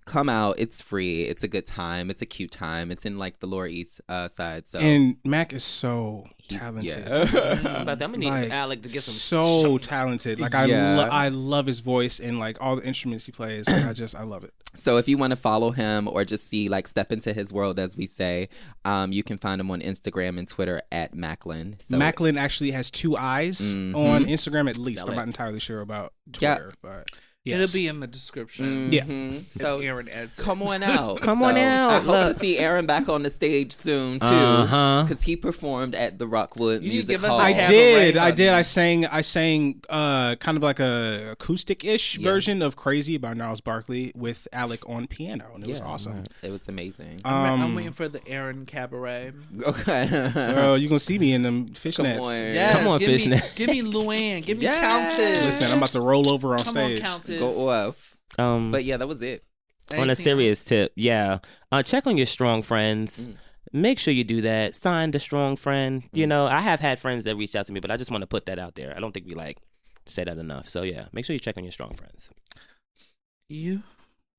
Come out. It's free. It's a good time. It's a cute time. It's in like the Lower East uh, side. So and Mac is so talented. <laughs> I'm, Yeah. about to say, I'm gonna need Like, Alec to get some. so talented. Like I, Yeah. lo- I love his voice and like all the instruments he plays. Like, I just, I love it. <clears throat> So if you want to follow him or just see like step into his world, as we say, um, you can find him on Instagram and Twitter at Macklin. So Macklin actually has two eyes Mhm. on Instagram at least. Sell I'm it. not entirely sure about Yeah. Twitter, but yes. It'll be in the description. Yeah. Mhm. If So Aaron adds it. come on <laughs> out. <laughs> Come on out, I hope look. to see Aaron back on the stage soon too, Uh-huh. because he performed at the Rockwood You Music give Hall. I did. I did. I sang. I sang uh, kind of like a acoustic-ish Yeah. version of "Crazy" by Gnarls Barkley with Alec on piano, and it was Yeah, awesome. It was amazing. I'm, I'm Um, waiting for the Aaron cabaret. okay. <laughs> Girl, you gonna see me in them fishnets. on. Yes, Come on, give me, give me Luann. Give me Yes. Countess. Listen, I'm about to roll over on Come stage. on, Countess. Go off. Um, But yeah, that was it. on a Anything serious tip, yeah, uh, check on your strong friends. Mm. Make sure you do that. Sign the strong friend. You Mm. know, I have had friends that reached out to me, but I just want to put that out there. I don't think we like say that enough. So yeah, make sure you check on your strong friends. You?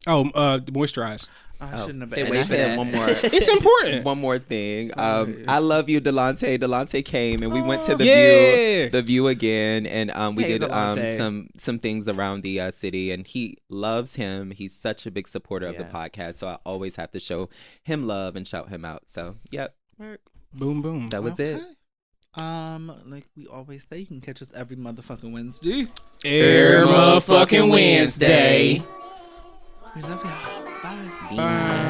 Oh, uh, moisturize. I Oh, shouldn't have and asked wait for that. one more. <laughs> It's important. One more thing. Um, I love you, Delante. Delante came and we went to the Yeah. view, the view again, and um, we Hey, did um, some some things around the uh, city. And he loves him. He's such a big supporter of the podcast, so I always have to show him love and shout him out. So, yep, Boom, boom. that was it. Um, like we always say, you can catch us every motherfucking Wednesday. Every motherfucking Wednesday. We love y'all. Bye. Bye. Bye.